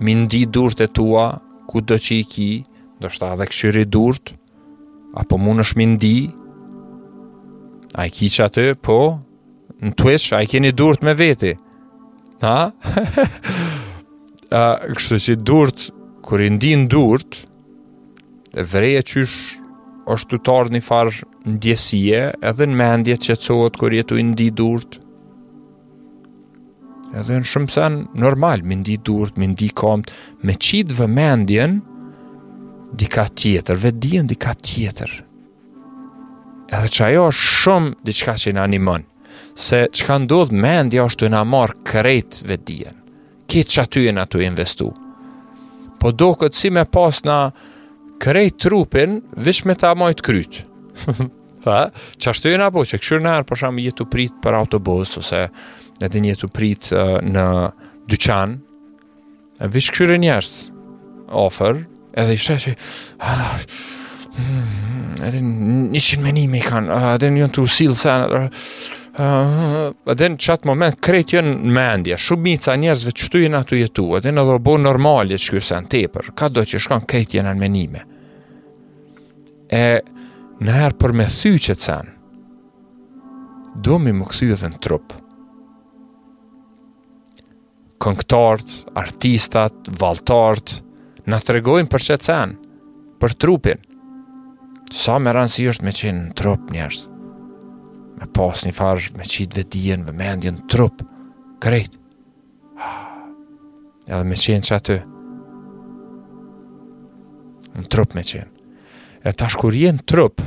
[SPEAKER 2] Mi ndi durt e tua, kudo që i ki, ndoshta edhe kqyri durt, a po munesh mi ndi, a i ki qaty, po, në Twitch, a i keni durt me veti, ha? a, kështu që durt, kur i ndin durt, e vren qysh është tu ardhë një farë ndjesie, edhe mendja qetësohet, kur je tu i ndi durt, Edhe në shumë sen normal, me ndi durt, me ndi kamt, me qit vëmendjen dikah tjetër, vetëdijen dikah tjetër. Edhe qajo është shumë diçka që na nimon, se çka ndodh mendja është tu na marrë krejt vetëdijen, kitë qaty jena tu investu. Po doket si me pas na krejt trupin, veç me ta majtë kryt. Tha, qashtu jena apo, që kqyr naherë, për shembull je tu prit për autobus, ose je tu prit në dyqan, e veç kqyri njerëz afër, edhe i sheh që, ah, hmm, edhe njëqind menime i kanë, ah, edhe jon tu u sillë, se në, ah, edhe në qat moment, krejt jon në mendje, shumica e njerzve qishtu jena tu jetu, edhe na u bo normale qiky sen tepër, kahdo që shkon krejt jon në menime, E naherë për me thy qit sen, do me u kthy edhe në trup. Këngëtart, artistat, valltart, na tregojnë për qit sen, për trupin. Sa me ranësi është me qenë në trup njerëz, me pas një farë me qit vetëdijen, vëmendjen në trup, krejt. Edhe me qenë qaty. Në trup me qenë. E tash kur je në trup,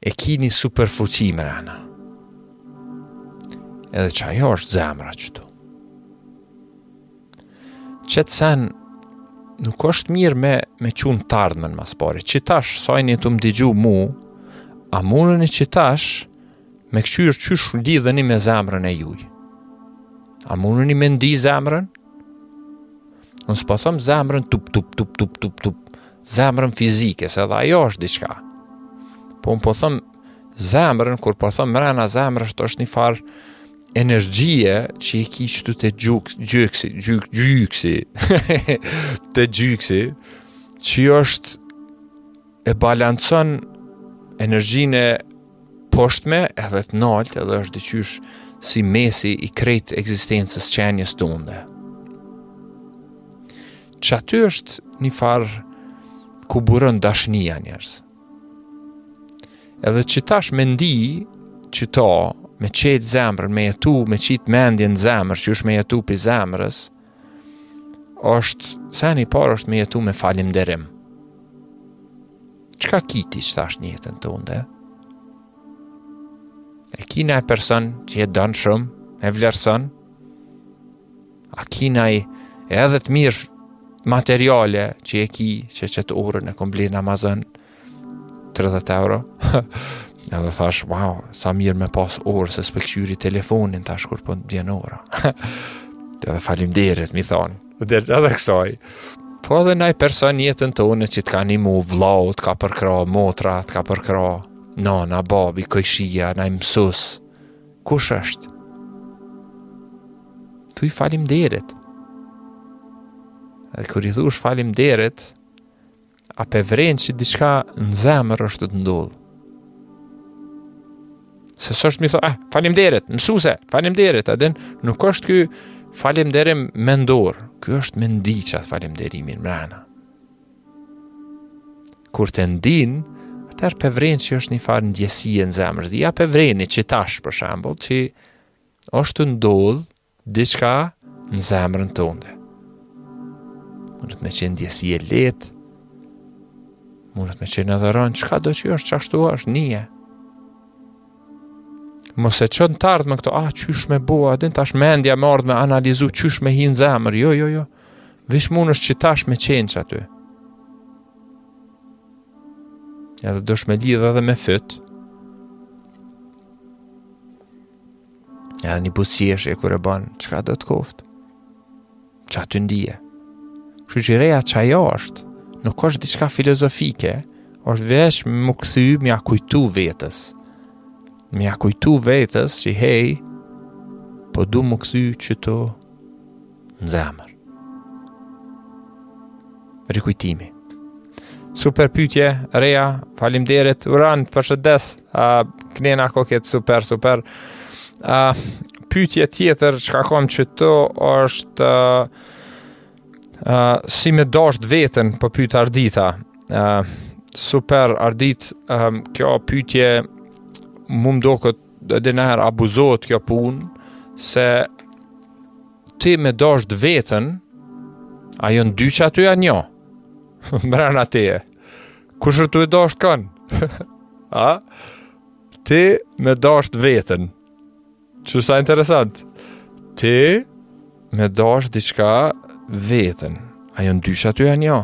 [SPEAKER 2] e ki ni superfuqi mrena. Edhe qajo është zemra qëtu. Qëtë sen, nuk është mirë me, me çu në t'ardhmen ma s'pari. Qitash, sa jeni tu më digju mu, a muneni qitash, Me këqyr qysh lidheni me zemrën e juj? A mundeni me ndi zemrën? Unë s'po thom zemrën tup, tup, tup, tup, tup, tup, zemrën fizike, se edhe ajo është diçka. Po unë po thom zemrën, kur po thom mrena zemrës, është një farë energjie që e ki qëtu te gjyksi, gjyksi, gjyk, gjyksi, te gjyksi, që është e balancon energjinë poshtme edhe të naltë edhe është diqysh si mesi i krejt ekzistencës, qenjes tonde. Qaty është një farë ku buron dashnija, njerëz. Edhe qitash me ndi qëto me qetë zemrën, me jetu, me qitë mendjen n'zemër, qysh me jetu pi zemrës, është, seni i parë është me jetu me falimderim. Çka ki ti qitash në jetën tonde? A ki naj person që e don shumë, e vlerëson? A ki naj edhe të mirë materiale që e ki qe qët orën e kom ble n'Amazon 30 euro? edhe thash, wow, sa mirë me pas orë se s'pe kqyri telefonin tash kur po të bjen ora. edhe falimderit, me i thonë. Dhe edhe kësaj. Po edhe naj person n'jetën tonde që t'ka nimu vllau, t'ka përkrah motra, t'ka përkrah nana, babi, kojshia, naj mësus. Kush është? Thuj falimderit. Edhe kur i thush falimderit, A pe vren që diçka në zemër është tu t'ndodhë? Se s'është me thonë, ah, falimderit, mësuse, falimderit, Adin, nuk është ky falimderim mendor, ky është me ndi qat falimderimin mrena. Kur te ndin, atëherë pe vren që është një farë ndjesie në zemër, edhe a pe vreni qitash për shembull, që është tu ndodhë, Diçka në zemrën tonde. Mundet me qenë ndjesi e lehtë. Mundet me qenë edhe e ronë, çkado që është, qashtu është, nije. Mos e ço n'të ardhme këto, ah qysh me bo, Adin, tash mendja me ardhë me analizu qysh me hi n'zemër. Jo, jo, jo. Veç mundesh qitash me qenë qaty. Edhe dosh me lidhë edhe me fytë, Edhe një buzëqeshje kur e bon, çka do të koftë, qaty ndije. Kshtu që Rea qajo është, nuk është diçka filozofike, është veç m'u kthy me ja kujtu vetes. Me ja kujtu vetes që hej, po du m'u kthy qetu në zemër. Rikujtimi. Super pytje, Rea, faleminderit, Uran, përshëndes, uh, knena koket, super, super. Uh, pytje tjetër çka kom qetu është uh, uh, si me dasht veten po pyt Ardita. Uh, super, Ardit, um, kjo pytje mu më doket Edhe naherë abuzohet kjo punë, se ti me dasht veten, a jon dy qaty a njo, mrena teje, kush është tu e dasht kan, a, ti me dasht veten, që sa interesant, ti me dasht diçka veten, a jon dy qaty a njo,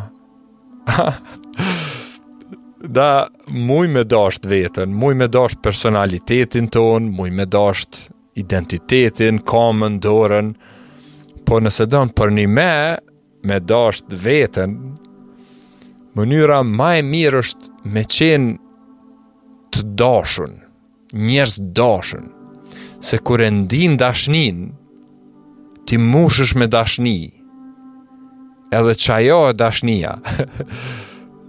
[SPEAKER 2] da, muj me dasht veten, muj me dasht personalitetin ton, muj me dasht identitetin, kamën, dorën, po nëse don përnime me dasht veten, mënyra ma e mirë është me qenë të dashun, Njerëz të dashun, se kur e ndin dashnin, ti mushesh me dashni, edhe qajo është dashnia.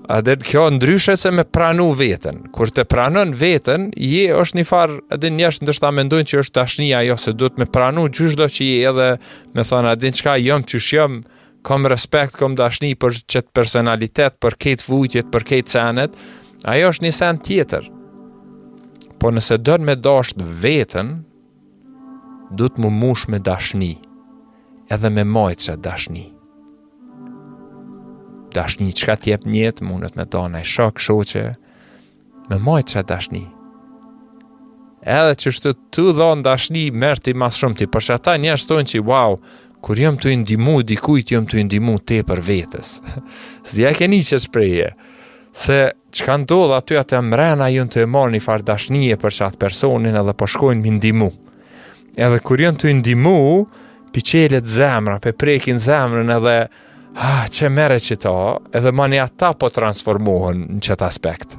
[SPEAKER 2] A din, kjo ndryshe se me pranu veten. Kur ti e pranon veten, ajo është njëfarë, edhe njerzt ndoshta mendojnë që është dashnia ajo, se duhet me pranu qyshdo që je edhe me thonë, a din çka, jom qysh jom, Kom respekt, kom dashni për qet personalitet, për kejt vujtjet, për kejt senet, ajo është një sen tjetër. Po nëse don me dasht veten, duhet m'u mush me dashni, edhe me majt qat dashni. Dashni, çka t'jep n'jetë, mundet me dhan naj shok, shoqe, Me majt qat dashni. Edhe qeshtu tu dhon dashni, merr ti ma shumë ti, për qata njerëzit thonë që, wow, kur jem tu i ndihmu dikujt, jem tu i ndihmu tepër vetes. S'di a e keni qat shprehje, se çka ndodh aty atje mrena, jon tu e marr njëfarë dashnije për qat personin edhe po shkojnë me i ndihmu. Edhe kur jon tu i ndihmu, p'i çelet zemra, p'e prekin zemrën edhe Ah, qe merre qeta, edhe manej ata po transformohen në qet aspekt.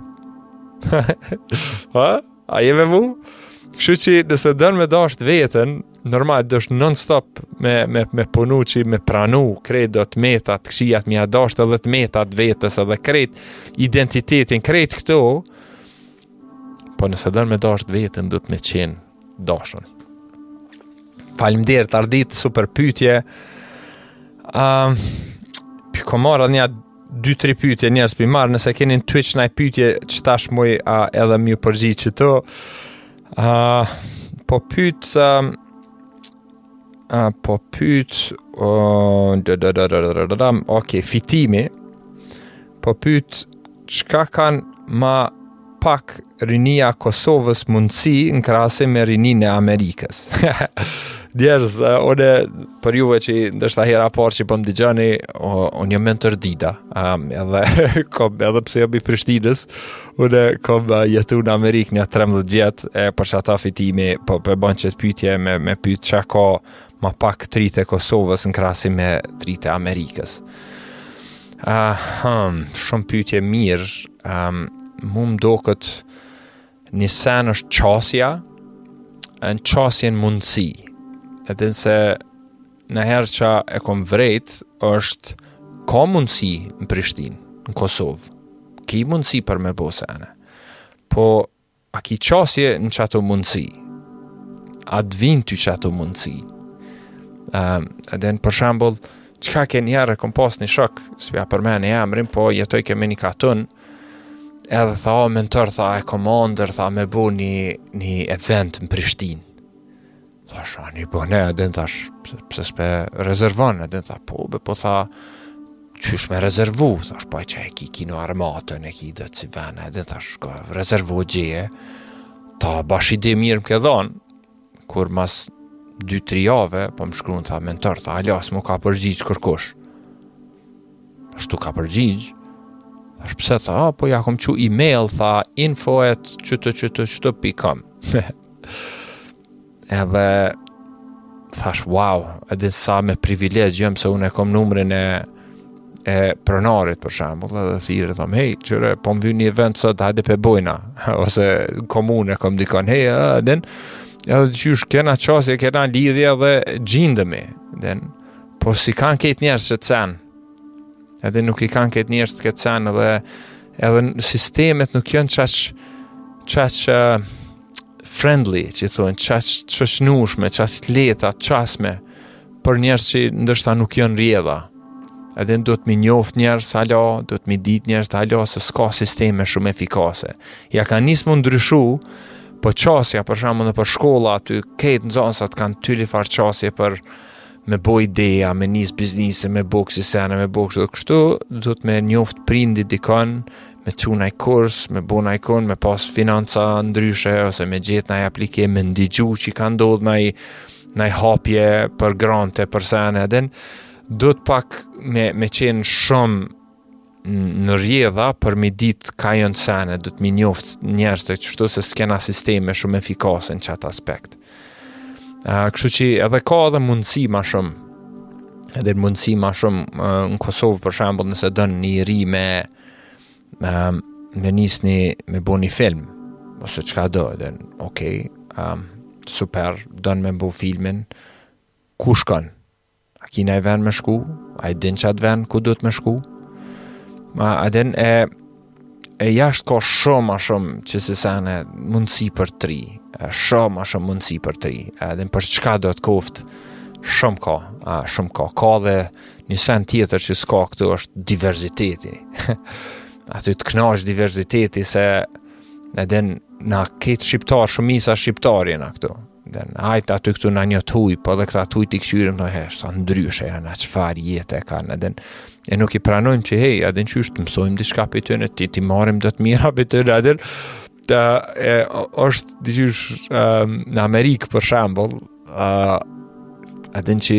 [SPEAKER 2] ha? A je me mu? Kështu që nëse don me dasht veten, normal, duhesh non-stop me, me, me punu që me pranu, krejt do të metat, këshijat m'ia dasht edhe të metat vetes edhe krejt identitetin, krejt këto, po nëse don me dasht veten, duhet me qenë Doshën. Faleminderit Ardit, super pyetje. Ëm uh, Pi kom ardh një 2-3 pytje njerëz pi marr, nëse keni në Twitch naj pytje që tash muj a, edhe me ju përgjigj qëto, a, po pyt, a, A, po pyt, uh, da, da, da, da, da, da, da, ok, Fitimi, po pyt, çka kanë ma pak rinia Kosovës mundësi në krahasim me rinin e Amerikës. Njerëz, uh, une, për juve që ndoshta â hera parë që po m'digjoni, uh, unë jom Mentor Dida, um, edhe, kom, edhe pse jom i Prishtinës, Unë kom uh, jetu në Amerikë nja 13 vjet, e për qata Fitimi, po pe bon qët pytje me, me pyt çka ka ma pak t'ritë e Kosovës në krahasim me t'ritë e Amerikës. Uh, hmm, shumë pytje mirë, um, mu më doket një sen është qasja, në qasjen mundësi, edhe nëse Naj herë që e kom vrejt, është ka mundësi në Prishtinë, në Kosovë. Ki mundësi për me bo sene. Po, a ki qasje në qato mundësi? A të vijnë ty qato mundësi? Um, e din për shembull, çka ke njëherë e kom pas një shok, s'pja përmeni emrin, po jetojke me një katun, edhe tha, o, Mentor, tha, e kom andërr, tha, me bo një, një event në Prishtinë. Thash, ani bone, e din thash, pse s'pe rezervon, e din thash, po, be, po tha, qysh me rezervu, thash, po qe e ki Kino Armatën, e ki do si vene, e din thash, shko rezervo gjeje, tha bash ide mirë më ke dhon, kur mas 2-3 jave, po më shkrun, tha, Mentor, tha, ala s'mu ka përgjigj kërkush, S'tu ka përgjigj, thash pse tha, ah, po ja kom çu e-mail, tha, info at qëtë qëtë qëtë pikë com. Edhe, thash, wow, e din sa me privilegj jom, se unë e kom numrin e, e pronarit, për shembull, edhe si i thom, hej, qëre, po më vyn një event sot, hajde pe bojna, ose komunë, kom dikon, hej, e din, edhe qysh kena qasje, kena lidhje dhe gjindemi, e din, Po s'i kanë krejt njerëz qët sen, edhe nuk i kanë krejt njerëzt qët sen, edhe, edhe sistemet nuk janë qash, qaq friendly, që thonë, qaq qasshme, qaq të leta, qasshme, për njerëz që ndoshta nuk janë rjedha. Edhe duhet m'i njoft njerëz ala, duhet m'i dit njerëz ala, se s'ka sisteme shumë efikase. Ja ka nisë me ndryshu, po qasja për shembull nëpër shkolla aty këtë nxënësat kanë tyrli far qasje për me bo ideja, me nis biznise, me bo kësi sene, me bo kështu, kështu, duhet me njoft prindi dikon, me çu naj kurs, me bo naj kun, me pas financa ndryshe, ose me gjet naj aplikim, me ndigju që ka ndodhë naj, naj hapje për grante, për sene, edhe, duhet pak me, me qenë shumë në rrjedha për me i dit ka jon sene, duhet me i njoft njerëzit kështu se s'kena sisteme shumë efikase në qat aspekt. A, kështu që edhe ka edhe mundësi ma shumë, edhe mundësi ma shumë në Kosovë për shembull nëse don një i ri me, me, me nis, me bo një film, ose çka do, a din, okej, um, super, don me bo filmin, ku shkon? A ki naj ven me shku? A i din qatë ven ku duhet me shku? A din, e, e jashtë ka shumë ma shumë qesi sene, mundësi për të ri. Shumë ma shumë mundësi për të ri. A din për çkado të koftë? Shumë ka, shumë ka. Ka dhe një sen tjetër që s'ka këtu është diversiteti. Aty të knaq diversiteti se e din na krejt shqiptarë shumica shqiptarë jena këtu. Edhe hajt aty këtu naj një i huj, po edhe këta t'huj t'i këqyrim naherë, sa ndryshe janë, a çfarë jete kanë, a din, e nuk i pranojmë që hej, a din qysh të mësojmë diçka pi tyne, t'i marrim do të mira pi tyne edhe, të, e, është diqysh e, në Amerikë për shembull, a din që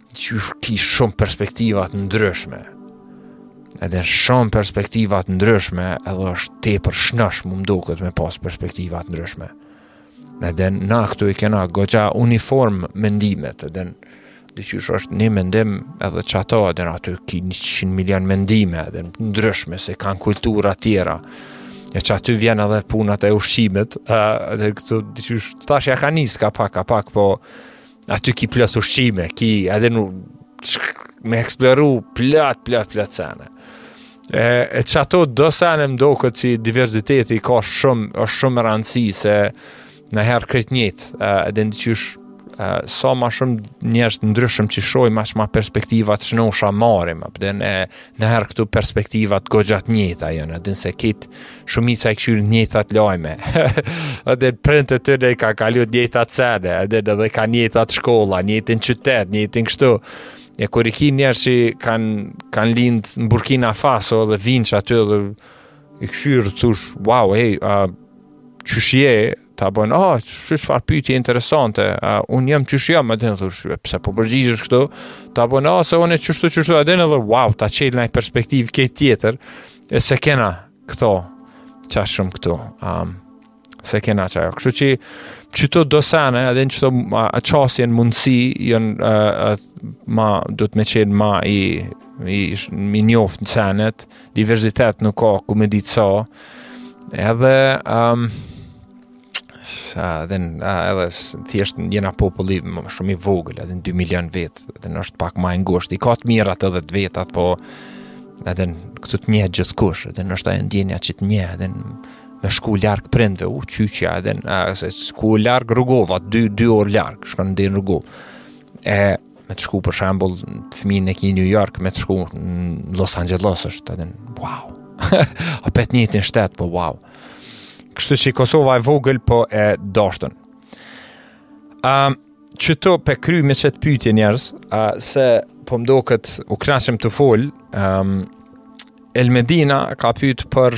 [SPEAKER 2] Qysh ki shumë perspektiva të ndryshme. A din, shumë perspektiva të ndryshme, edhe është tepër shnosh mu m'doket me pas perspektiva të ndryshme. Edhe na këtu i kena goxha uniform mendimet, a din qysh, është një mendim edhe qato, a din, aty ki 100 milion mendime, a din, të ndryshme se kanë kultura tjera e qaty vjen edhe punat e ushqimet edhe këtu, a din qysh, tash ja ka nis kapak kapak po Aty ki plot ushqime, ki, a din, me eksploru plot, plot, plot sene. E, e qato do sene m'doket që diversiteti ka shumë, është shumë rëndësi se naherë krejt njëjtë, a din qysh sa ma shumë njerëz të ndryshëm që shojmë, ma shumë perspektiva të shnosha marrim, a po din e Naherë këtu perspektivat goxha të njëjta jonë, a din se krejt shumica i kqyr të njëjtat lajme. A din, printë e tyne kanë kalu të njëjtat sene, a din edhe kanë njëjtat shkolla, njëjtin qytet, njëjtin kështu. E kur i ki njerëz që kanë lindë në Burkina Faso dhe vinë qaty dhe i kqyr, thush, wow, hej, a, qysh je, Ta bën, ah, oh, çu çfarë pyetje interesante. Uh, un jam çysh jam, edhen thosh, pse po përgjigjesh këtu? Ta bën, ah, oh, se unë çu çu çu edhen edhe wow, ta çel naj perspektivë ke tjetër. E se kena këto kaq shumë këtu. Um, se kena çaj. Kështu që qito do sene, edhen qito qasjen mundsi janë uh, uh, ma duhet me çel ma i i me njoftë senet diversitet nuk ka ku me ditë sa, edhe, um, sa, edhe, a, edhe thjesht na jena populli shumë i vogël, edhen 2 milion vetë, edhen është pak ma e ngusht, i ka të mirat edhe të vetat, po edhen këtu të njeh gjithkush, edhen është ajo ndjenja që të njeh, edhen me shku larg prindve, u qyqja edhen, a, se shku larg Rugova, dy, dy orë larg, shkon deri në Rugovë, e, me të shku për shembull fëmijën e ki New York me të shku në Los Angeles është edhen wow apet njëjtin shtet po wow kështu që Kosova e vogël po e dashtun um, qito pe kry me qët pytje njerëz uh, se po m'doket u knaqsha tu fol um, Elmedina ka pyt për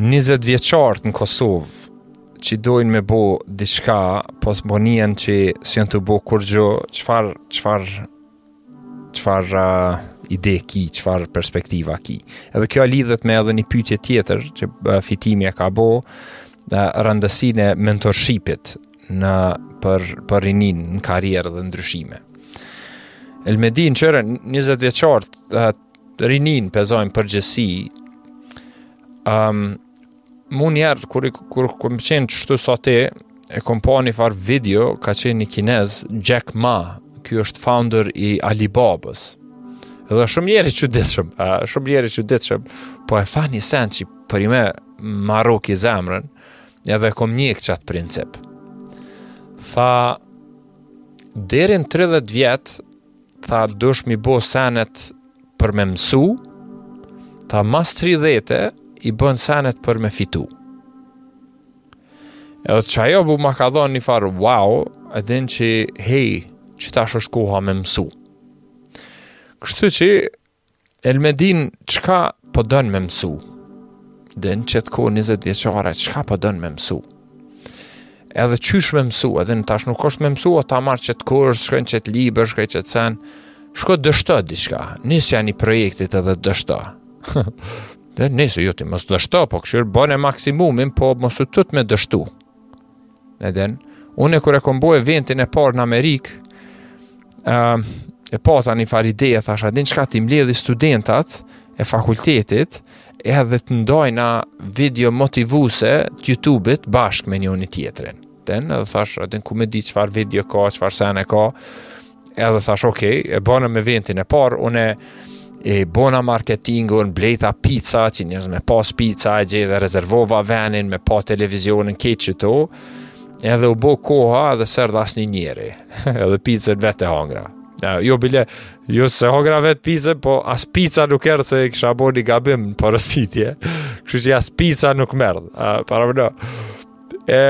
[SPEAKER 2] 20 vjeçarët në Kosovë që dojnë me bo diçka, po t'bohen që s'janë tu bo kurgjo, çfarë, çfarë, çfarë uh, ide ki, çfarë perspektiva ki. Edhe kjo lidhet me edhe një pytje tjetër që uh, Fitimi e ka bo, uh, rëndësinë e mentorshipit në, për, për rininë në karrierë dhe ndryshime. Elmedin, qërë, 20 vjeçarët, uh, rininë, po zojmë përgjithsi, um, Mu njerë, kur, kur kom qenë qashtu sa ti, e kom pa një farë video, ka qenë një kinez, Jack Ma, ky është founder i Alibabës. Edhe shumë njeri i çuditshëm, shumë njeri i çuditshëm, po e tha një sen që përnime ma rroki zemrën, edhe kom njek qat princip. Tha, deri n'30 vjet, Tha dush me i bo senet për me mësu, tha mas 30 i bën senet për me fitu. Edhe qajo mu ma ka dhonë një farë, wow, edhen që hej, qetash osht koha me mësu. Kështu që Elmedin çka po don me mësu? Edhe n'qet kohë 20 vjeçare çka po don me mësu? Edhe qysh me mësu, edhen tash nuk është me mësu, o ta marrë qët kurs, shko n'qët libër, shko n'qët sen, shko dështo diçka, nisja ni projektit edhe dështo. dhe nisë, jo ti mos dështo, po kshyr, bone maksimumin, po mos u tut me dështu. E din, unë kur e kam bo eventin e parë në Amerikë, uh, e pata një farë ide, e thashë, a din çka, t'i mbledhi studentat e fakultetit, e edhe të ndajna video motivuse të YouTube-it bashkë me njoni-tjetrin. Din, edhe thashë, a din, ku me di çfarë video ka, çfarë sene ka, Edhe thash, ok, e bonëm eventin e parë, unë e bona marketingun, blejta pizza, që njerëz me pas pizza, e gjeta dhe rezervova venin, me pa televizionin, krejt qëto, edhe u bo koha edhe s'erdh asnjë njeri, edhe pizzën vetë e hangra. Ja, jo bile, jo s'e hangra vetë pizzën, po as pizza nuk erdh se kisha bo një gabim në porositje, kështu që as pizza nuk m'erdh, parameno. E,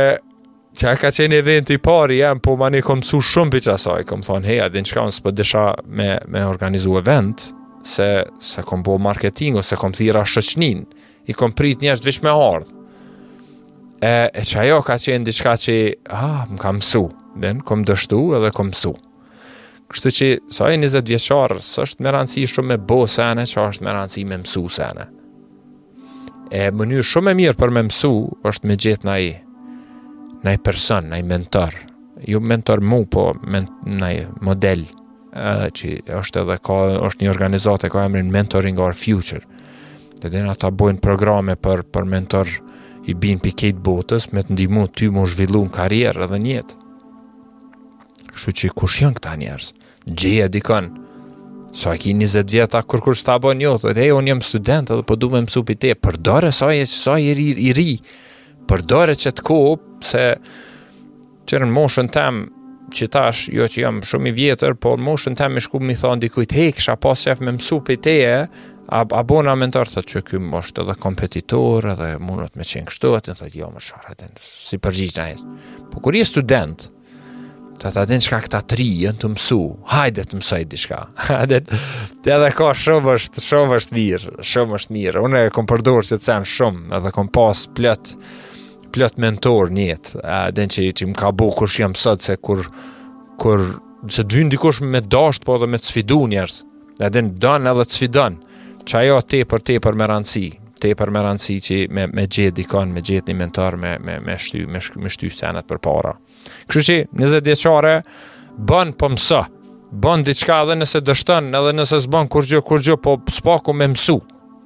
[SPEAKER 2] Qaj ka qenë eventi i pari jem, po manej kom msu shumë prej qasaj, kom thonë, hej, a din çka unë s'po disha me, me organizu event, se, s'e kom bo marketingun, s'e kom thirrë shoqninë, i kom prit njerëzit veç me ardhë. E, e qajo ka qenë diçka që, ah, më ka msu, din, kom dështu edhe kom msu. Kështu që, sa je 20 vjeçar, s'është me rëndësi shumë me bo sene, që është me rëndësi me mësu sene. E mënyrë shumë e mirë për me mësu, është me gjet naj, naj person, naj mentor. Jo mentor mu, po men, naj model, e, që është edhe ka, është një organizatë e ka emrin Mentoring Our Future. Edhe din, ata bojnë programe për, për mentor i bin prej krejt botës, me të ndihmu ty m'u zhvillu në karrierë edhe n'jetë. Kështu që kush janë këta njerëz? Gjeje dikon. Sa ki 20 vjet, a, kurrë kurrë s'ta bën jo, thotë, "Ej, unë jam student edhe po du me mësu prej teje. Përdore sa je, sa je i, i ri. Përdore qët kohë se qe në moshën tem qetash, jo që jam shumë i vjetër, po në moshën tem me shku m'i thonë dikujt, hej, kisha pas qef me mësu prej teje, a, a bona mentor, thot qiky më është edhe kompetitor, edhe mundet me qenë kështu, atë, thot, jo, më shfarë, atë, si përgjigj në jetë. Po kur je student, Thotë, a din çka këta t'ri janë tu mësu. Hajde të mësoj diçka. Hajde. Din, edhe ka shumë është, shumë është mirë, shumë është mirë. Unë e kam përdor qët sen shumë, edhe kam pas plot plot mentor në jetë. A din, që më ka bo kush jam sot se kur kur se t'vyn dikush me t'dasht po edhe me t'sfidu njerëz. E din, t'don edhe t'sfidon, qajo tepër tepër me rëndësi, tepër me rëndësi që me, me gjet dikon, me gjet një mentor, me, me, me shty, me, shky, me shty senet përpara. Kështu që, njëzetvjeçare, bën, po mëso, bën diçka edhe nëse dështon, edhe nëse s'bën kurgjo, kurgjo, po s'paku me mësu,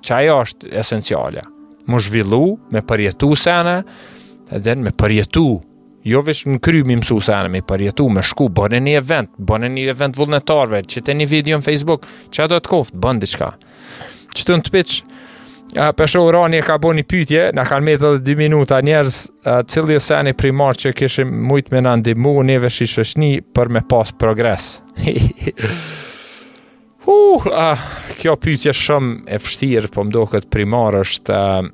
[SPEAKER 2] qajo është esencialja. M'u zhvillu, me përjetu sene, edhe me përjetu Jo veç në kry mi mësu sene mi përjetu, me shku, bëne një event, bëne një event vullnetarve, qite një video në Facebook, çka do të koftë, bënë diçka. Qëtu në Twitch, uh, pe shoh Urani e ka bo një pytje, na kanë metë edhe 2 minuta njerëz, uh, cili o seni primar që kish mujtë me na ndihmu neve si shoqni për me pas progres. Huh, uh, kjo pytje shumë e vështirë, po më doket primar është uh,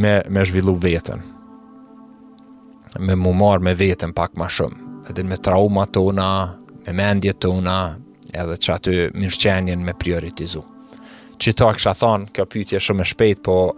[SPEAKER 2] me me zhvillu veten. Me mu marrë me veten pak ma shumë, edhe me traumat tona, me mendjet tona, edhe qaty mirëqenien me prioritizu. Qita kisha thonë, kjo pytje shumë e shpejt, po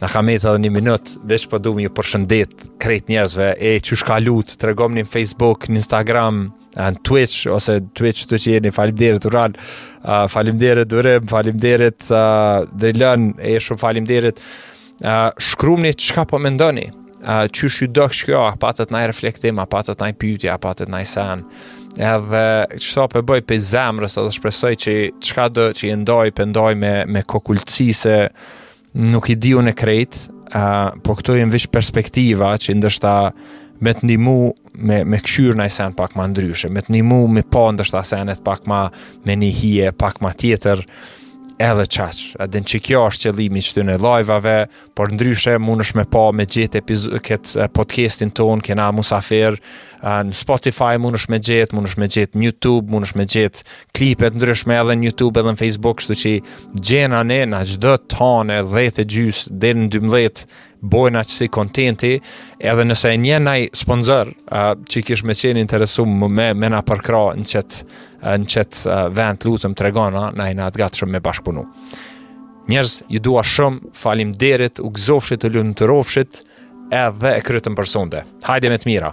[SPEAKER 2] na ka metë edhe një minut, veç po du me ju përshëndet krejt njerëzve, e qysh kalut, tregomni në Facebook, në Instagram, në Twitch ose Twitch të që jeni falimderit Uran uh, falimderit Durim falimderit uh, Drilon e shumë falimderit uh, shkrumni çka po mendoni uh, qysh u dok qëkjo a patët naj reflektim a patët naj pytje a patët naj sen edhe qëta pe boj pej zemrës edhe shpresoj që çkado që e ndoj pe ndoj me, me kokulsi se Nuk i di unë krejt, uh, po këto janë veç perspektiva që ndoshta me të ndihmu me, me kqyrë naj sen pak ma ndryshe, me të ndihmu me pa ndoshta senet pak ma me një hije, pak ma tjetër, edhe qaq. A din qëkjo është qëllimi i qëtyne lajvave, por ndryshe munesh me pa me gjetë këtë eh, podcastin tonë, kena musafir, në Spotify munesh me gjetë, munesh me gjetë në Youtube, munesh me gjetë klipe të ndryshme edhe në Youtube edhe në Facebook, kështu që gjena ne në çdo të hane, dhetë e gjysë, deri në 12, bojna qësi kontenti, edhe nëse e njeh naj sponsor, uh, që kish me qenë i interesum me, me na përkrah në qëtë, në qëtë uh, vend lutem tregona, na jena të gatshëm me bashkëpunu. Njerëz, ju dua shumë, falimderit, u gëzofshit, u lumturofshit, edhe e krytëm për sonte. Hajde me të mira!